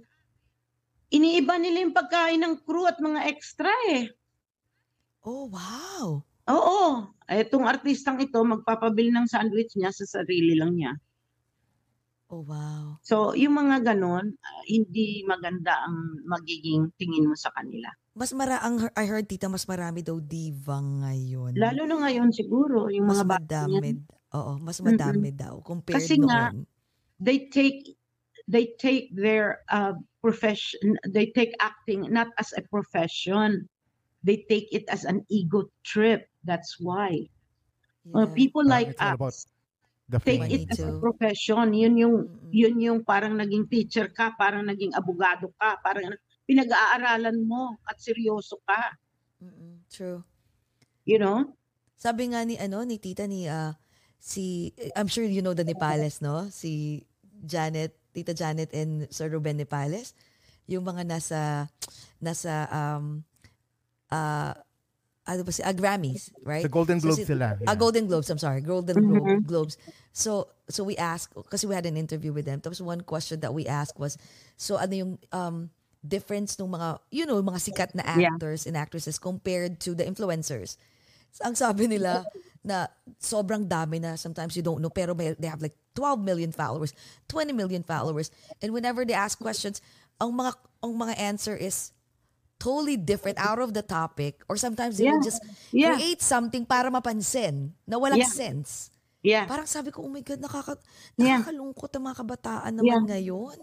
iniiba nila yung pagkain ng crew at mga extra eh. Oh, wow. Oo. Itong artistang ito, magpapabili ng sandwich niya sa sarili lang niya. Oh, wow. So, yung mga ganon, ah, hindi maganda ang magiging tingin mo sa kanila. Mas mara ang I heard tita mas marami daw diva ngayon. Lalo na ngayon siguro, yung mas mga madami. Oo, mas madami daw compared Kasi nga, noon. they take they take their uh, profession, they take acting not as a profession. They take it as an ego trip. That's why. Uh, Yeah. people Uh, like us The take it as a profession. Yun yung yun yung parang naging teacher ka, parang naging abogado ka, parang pinag-aaralan mo at seryoso ka, Mm-mm. True. you know? Sabi nga ni ano ni tita ni ah, si I'm sure you know the Nepales, no? Si Janet, Tita Janet and Sir Ruben Nepales. Yung mga nasa nasa um uh, ano ba si ah, Grammys, right? The Golden So Globe si- sila. Ah, yeah. Golden Globes, I'm sorry. Golden. Glo- Globes. So so we asked kasi we had an interview with them. Tapos one question that we asked was so ano yung um difference ng mga you know mga sikat na Yeah. actors and actresses compared to the influencers. Ang sabi nila na sobrang dami na sometimes you don't know pero may, they have like 12 million followers, 20 million followers and whenever they ask questions ang mga ang mga answer is totally different out of the topic or sometimes they will Yeah. just Yeah. create something para mapansin na walang Yeah. sense. Yeah. Parang sabi ko, oh my God, nakaka, Yeah. nakakalungkot ang mga kabataan naman Yeah. ngayon.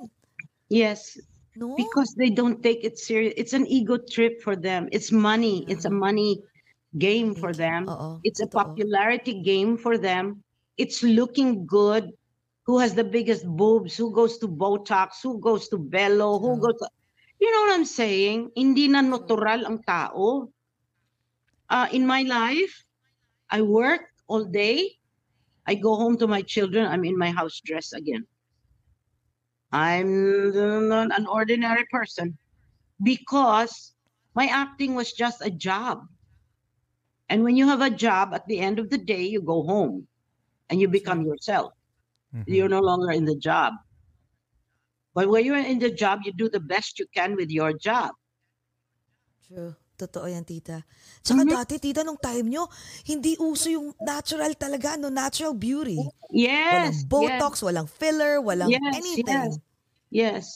Yes, No? because they don't take it serious. It's an ego trip for them. It's money. It's a money game for them. Oo, It's a popularity game for them. It's looking good. Who has the biggest boobs? Who goes to Botox? Who goes to Bello? Who goes to... You know what I'm saying? Hindi na natural ang tao. Uh, in my life, I work all day. I go home to my children. I'm in my house dress again. I'm not an ordinary person because my acting was just a job. And when you have a job, at the end of the day, you go home and you become yourself. Mhm. You're no longer in the job. But when you're in the job, you do the best you can with your job. True. Totoo yan, tita. Tsaka Mhm. dati, tita, nung time nyo, hindi uso yung natural talaga, no? Natural beauty. Yes. walang Botox, walang filler, walang Yes, anything. Yes.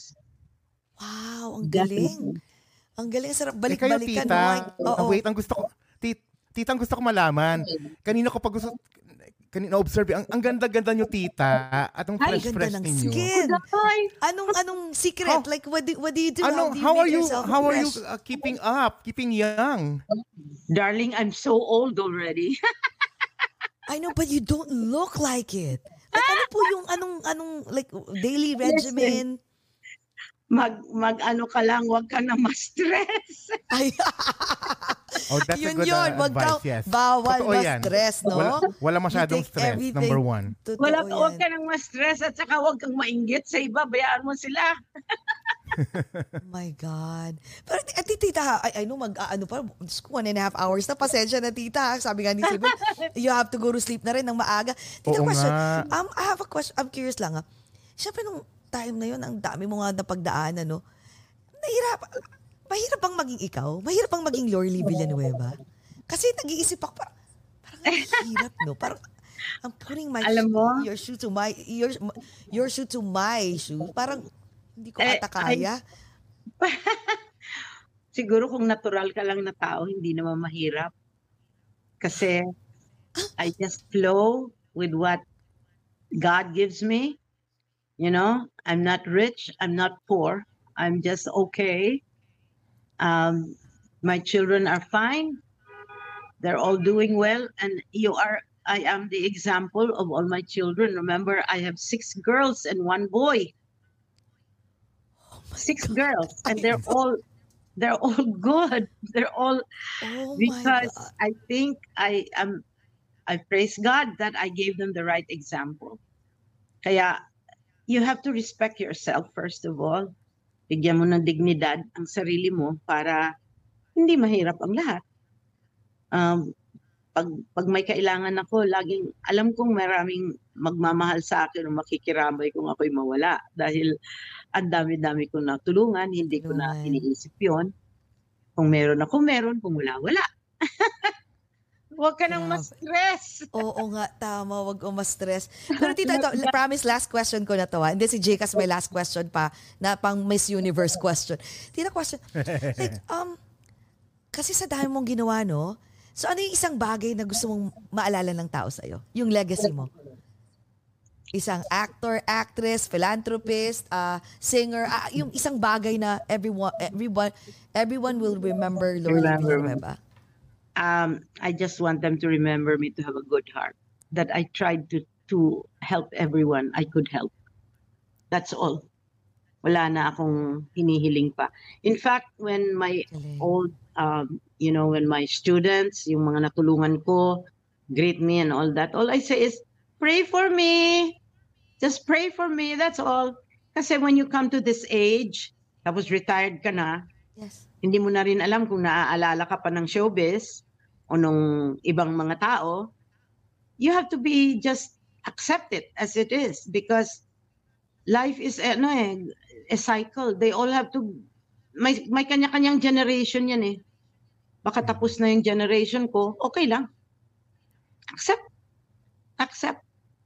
Wow, ang yes. galing. Ang galing. Sarap Eh kayo, balik-balikan. tita? Like, ah, oo. wait, ang gusto ko, tit, tita, ang gusto ko malaman. Kanina ko pag gusto, kanina observe, ang, ang ganda-ganda nyo, tita, at ang Ay, fresh-fresh Ganda ng ninyo. skin. Anong anong secret? How- like what do, what do you do? Ano, how do you how are you, how are you fresh? uh, keeping up, keeping young? darling, I'm so old already. I know, but you don't look like it. Like, ano po yung anong, anong, like, daily regimen? Mag, mag ano ka lang, wag ka na ma-stress. Ay, Oh, that's yun a good yun. uh, Wag advice, daw, yes. bawal Totoo yan. ma-stress, no? Wala, wala masyadong stress, everything- number one. Totoo Wala, yan. wag ka nang ma-stress at saka wag kang mainggit sa iba. Bayaan mo sila. Oh my God. Pero at tita, ha, I, I know mag, ah, ano pa, ko, one and a half hours na, pasensya na tita. ha. Sabi nga ni Sibyl, you have to go to sleep na rin ng maaga. Tita, Oo question, nga. um, I have a question, I'm curious lang ha. Siyempre nung time na yun, ang dami mo nga napagdaanan, no? Nahirap, mahirap bang maging ikaw? Mahirap bang maging Lorly Villanueva? Kasi nag-iisip ako, parang, parang ang hirap, no? Parang, I'm putting my Alam mo? your shoe to my your your shoe to my shoe. Parang hindi ko Eh, ata kaya. Siguro kung natural ka lang na tao, hindi naman mahirap. Kasi I just flow with what God gives me. You know, I'm not rich, I'm not poor. I'm just okay. Um, my children are fine. They're all doing well and you are I am the example of all my children. Remember, I have six girls and one boy. Six girls and they're all they're all good. They're all Oh because I think I am I praise God that I gave them the right example. Kaya you have to respect yourself first of all. Bigyan mo ng dignidad ang sarili mo para hindi mahirap ang lahat. Um, pag, pag may kailangan ako, laging alam kong maraming magmamahal sa akin o makikiramay kung ako'y mawala dahil ang dami-dami ko na tulungan, hindi ko na iniisip yon. Kung meron ako, meron. Kung wala, wala. Huwag ka nang ma-stress. Oo nga, tama. Wag o ma-stress. Pero tita, ito, promise last question ko na to. Ha? Hindi si Jcas may last question pa na pang Miss Universe question. Tita, question. Like, um, kasi sa dami mong ginawa, no? So ano yung isang bagay na gusto mong maalala ng tao sa'yo? Yung legacy mo? Isang actor, actress, philanthropist, uh, singer, ah, yung isang bagay na everyone, everyone, everyone will remember Lordy Remember. Villanueva. Um, I just want them to remember me to have a good heart. That I tried to to help everyone I could help. That's all. Wala na akong hinihiling pa. In fact, when my old, um, you know, when my students, yung mga natulungan ko, greet me and all that, all I say is, pray for me. Just pray for me. That's all. Kasi when you come to this age, tapos retired ka na, Yes. hindi mo na rin alam kung naaalala ka pa ng showbiz o nung ibang mga tao, you have to be just accept it as it is because life is ano eh, a cycle. They all have to may may kanya-kanyang generation yan eh. Baka tapos na yung generation ko, okay lang. Accept. Accept.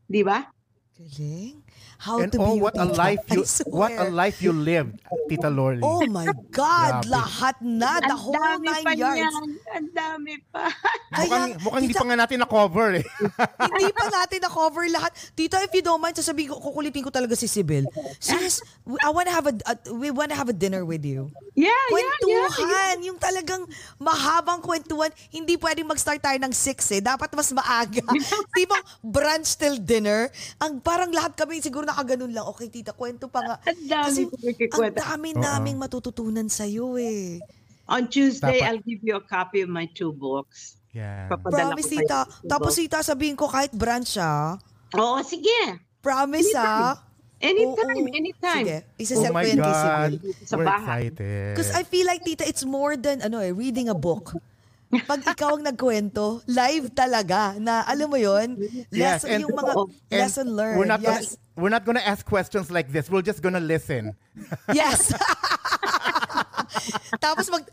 Di ba? Galing. How And to oh, be what a life you what a life you lived, Tita Lorly. Oh my God! Grabe. Lahat na, the Ang whole dami nine pa yards. niyan. Ang dami pa. mukhang, Kaya, mukhang hindi tita- pa nga natin na-cover eh. Hindi pa natin na-cover lahat. Tita, if you don't mind, sasabihin ko, kukulitin ko talaga si Sibyl. Sis, I wanna have a, a- we wanna have a dinner with you. Yeah, yeah, yeah. Kwentuhan! Yung talagang mahabang kwentuhan. Hindi pwedeng mag-start tayo ng 6 eh. Dapat mas maaga. Di ba, brunch till dinner? Ang parang lahat kami siguro nakaganon lang. Okay, tita, kwento pa nga. Ang dami Kasi ang dami Oo. naming matututunan sa'yo eh. On Tuesday, Dapat- I'll give you a copy of my two books. Yan. Papadala Promise, tita. Tapos, tita, sabihin ko kahit brunch ah. Oo, sige. Promise ah. Anytime, Oo. anytime. Sige, Oh isa-set my God. Sa We're bahay. excited. Because I feel like, tita, it's more than, ano eh, reading a book. Pag ikaw ang nagkwento, live talaga, na alam mo yon Yes, lesson, and- yung mga And lesson learned. We're not yes. gonna, we're not gonna ask questions like this. We're just gonna listen. Yes. Tapos mag,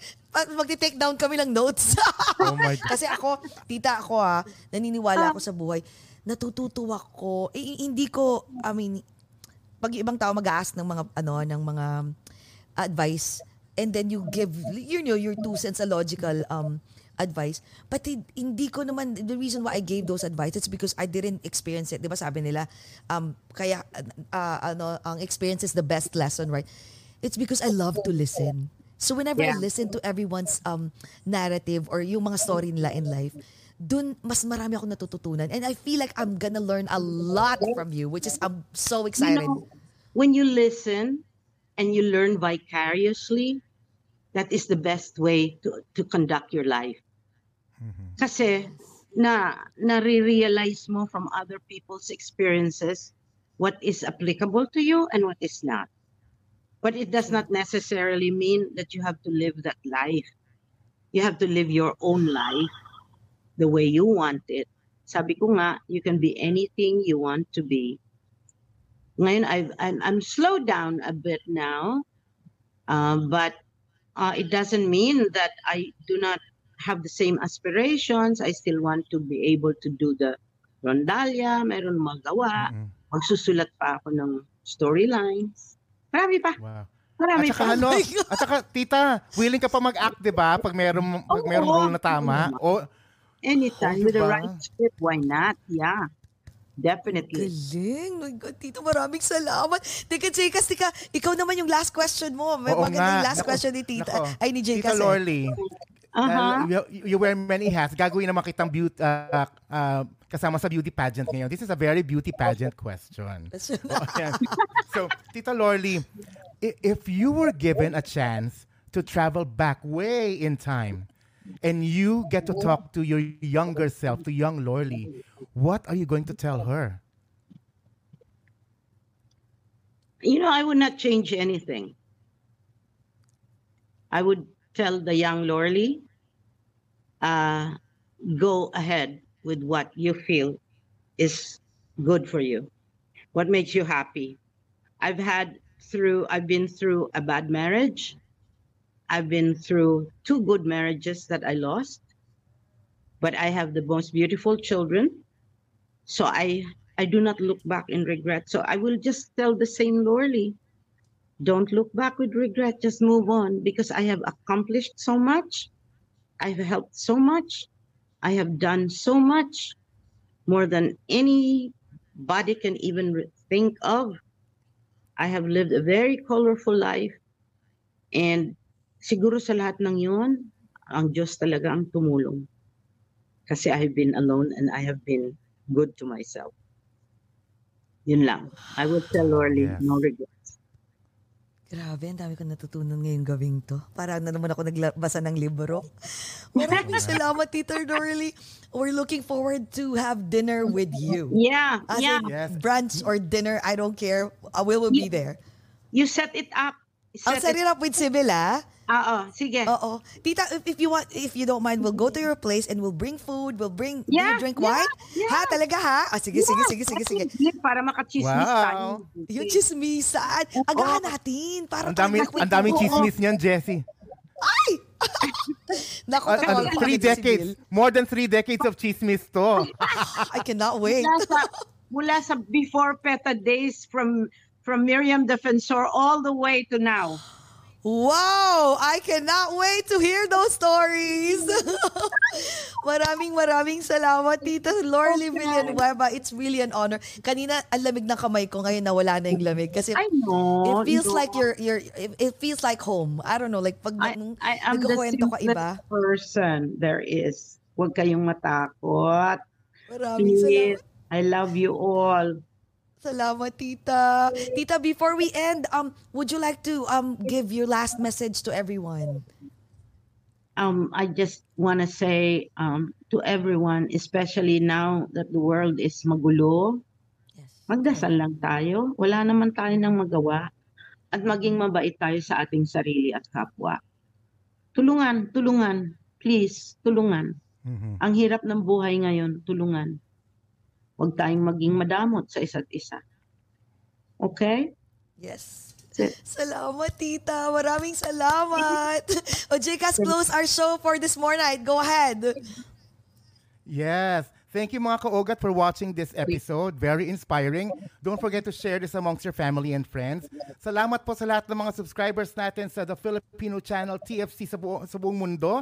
magti-take down kami ng notes. Oh my God. Kasi ako, tita ako ha, naniniwala ako sa buhay. Natututuwa ko. Eh, hindi ko, I mean, pag ibang tao mag-ask ng mga, ano, ng mga advice, and then you give, you know, your two cents a logical um, advice. But hin- hindi ko naman, the reason why I gave those advice, it's because I didn't experience it. Di ba sabi nila, um, kaya, uh, ano, ang experience is the best lesson, right? It's because I love to listen. So whenever I Yeah. listen to everyone's um, narrative or yung mga story nila in life, dun mas marami akong natututunan. And I feel like I'm gonna learn a lot from you, which is I'm so excited. You know, when you listen and you learn vicariously, that is the best way to, to conduct your life. Kasi na nare-realize mo from other people's experiences what is applicable to you and what is not. But it does not necessarily mean that you have to live that life. You have to live your own life the way you want it. Sabi ko nga, you can be anything you want to be. Ngayon, I've, I'm, I'm slowed down a bit now, uh, but uh, it doesn't mean that I do not have the same aspirations. I still want to be able to do the rondalya, meron magawa. Mm-mm. Magsusulat pa ako ng storylines. Marami pa. Wow. Marami At saka pa. ano, at saka tita, willing ka pa mag-act, 'di ba? Pag meron pag meron role na tama. O Anytime Oh, with the diba? right script, why not? Yeah. Definitely. Galing. My God, Tito, maraming salamat. Teka, Jekas, teka, ikaw naman yung last question mo. May Oo maganda nga. yung last Nako, question ni Tita. nako. Ay, ni Tita Jekas. eh. Dahil you, you wear many hats. Gagawin naman kitang beauty, uh, uh, kasama sa beauty pageant ngayon. This is a very beauty pageant question. So, Tita Lorly, if you were given a chance to travel back way in time and you get to talk to your younger self, to young Lorly, what are you going to tell her? You know, I would not change anything. I would tell the young Lorly, uh, go ahead with what you feel is good for you, what makes you happy. I've had through, I've been through a bad marriage. I've been through two good marriages that I lost, but I have the most beautiful children. So I, I do not look back in regret. So I will just tell the same Lorly, don't look back with regret. Just move on because I have accomplished so much. I've helped so much. I have done so much more than anybody can even think of. I have lived a very colorful life. And siguro sa lahat ng yon, ang Diyos talaga ang tumulong. Kasi I have been alone and I have been good to myself. Yun lang. I would tell Lorly, Yes. no regrets. Grabe, ang dami ko natutunan ngayong gawing to. Parang na naman ako nagbasa ng libro. Maraming salamat, Tita Dorley. We're looking forward to have dinner with you. Yeah, As yeah. in Yes. brunch or dinner, I don't care. Uh, we will be there. You set it up. I'll set it up with Sibyl, ah. Oo, sige. Oo. Tita, if, if you want, if you don't mind, we'll go to your place and we'll bring food, we'll bring, Yeah, drink yeah, wine? yeah. Ha? Talaga ha? Ah, sige, sige, sige, sige, sige. Sige, Para makachismis Wow. tayo. Yung chismisan. Agahan natin. Para Ang dami, tayo ang daming chismis niyan, Jessie. Naku, Uh, ano, ko three decades, more than three decades of chismis to. I cannot wait. Mula sa, mula sa before PETA days from from Miriam Defensor all the way to now. Wow! I cannot wait to hear those stories. maraming maraming salamat, Tita Lorly Villanueva. It's really an honor. Kanina, ang lamig ng kamay ko. Ngayon, nawala na yung lamig. Kasi I know. it feels no. like you're, you're, it, it feels like home. I don't know, like pag I, I am the ka iba. person there is. Huwag kayong matakot. Maraming Please. salamat. I love you all. Salamat, Tita. Tita, before we end, um, would you like to um give your last message to everyone? um, I just want to say um, to everyone, especially now that the world is magulo, Yes. magdasal lang tayo. Wala naman tayo nang magawa. At maging mabait tayo sa ating sarili at kapwa. Tulungan, tulungan. Please, tulungan. Mhm. Ang hirap ng buhay ngayon, tulungan. Huwag tayong maging madamot sa isa't isa. Okay? Yes. Salamat, Tita. Maraming salamat. o, Jcas, close our show for this morning. Go ahead. Yes. Thank you mga kaogat for watching this episode. Very inspiring. Don't forget to share this amongst your family and friends. Salamat po sa lahat ng mga subscribers natin sa The Filipino Channel TFC sa, buo, sa buong mundo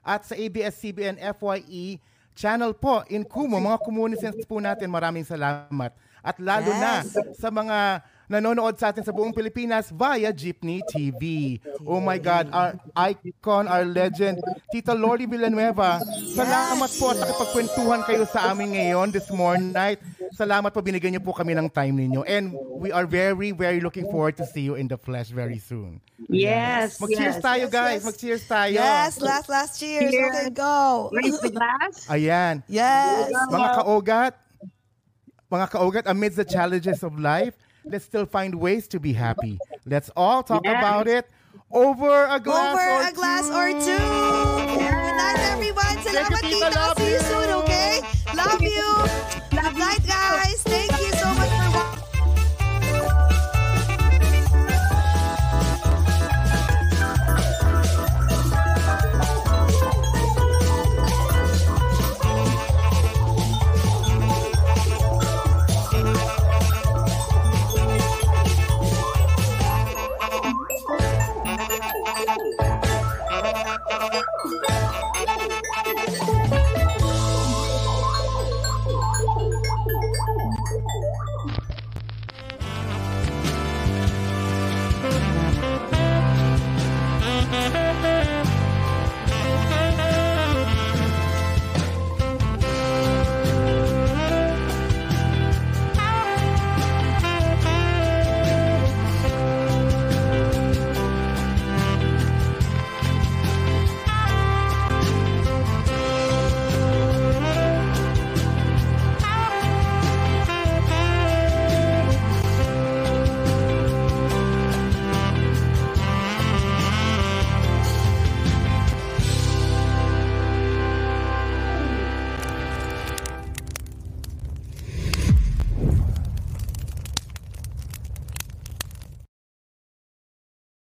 at sa ABS-CBN FYE channel po in Kumu. Mga communicants po natin, maraming salamat. at lalo na Yes. sa mga nanonood sa atin sa buong Pilipinas via Jeepney TV. Oh my God, our icon, our legend, Tita Lori Villanueva. Salamat po at nakipagkwentuhan kayo sa amin ngayon this morning night. Salamat po, binigyan niyo po kami ng time ninyo. And we are very, very looking forward to see you in the flesh very soon. Yes. Mag-cheers yes. tayo, yes, guys. yes. Mag-cheers tayo. Yes, last, last cheers. Cheers. Okay, go. Raise the glass. Ayan. Yes. Mga kaugat, mga kaugat, amidst the challenges of life, Let's still find ways to be happy. Let's all talk yeah. about it over a glass over or a two. glass or two. Good night, everyone. Salamat, Tita. See you soon, okay? Love you. Love night, guys. Thank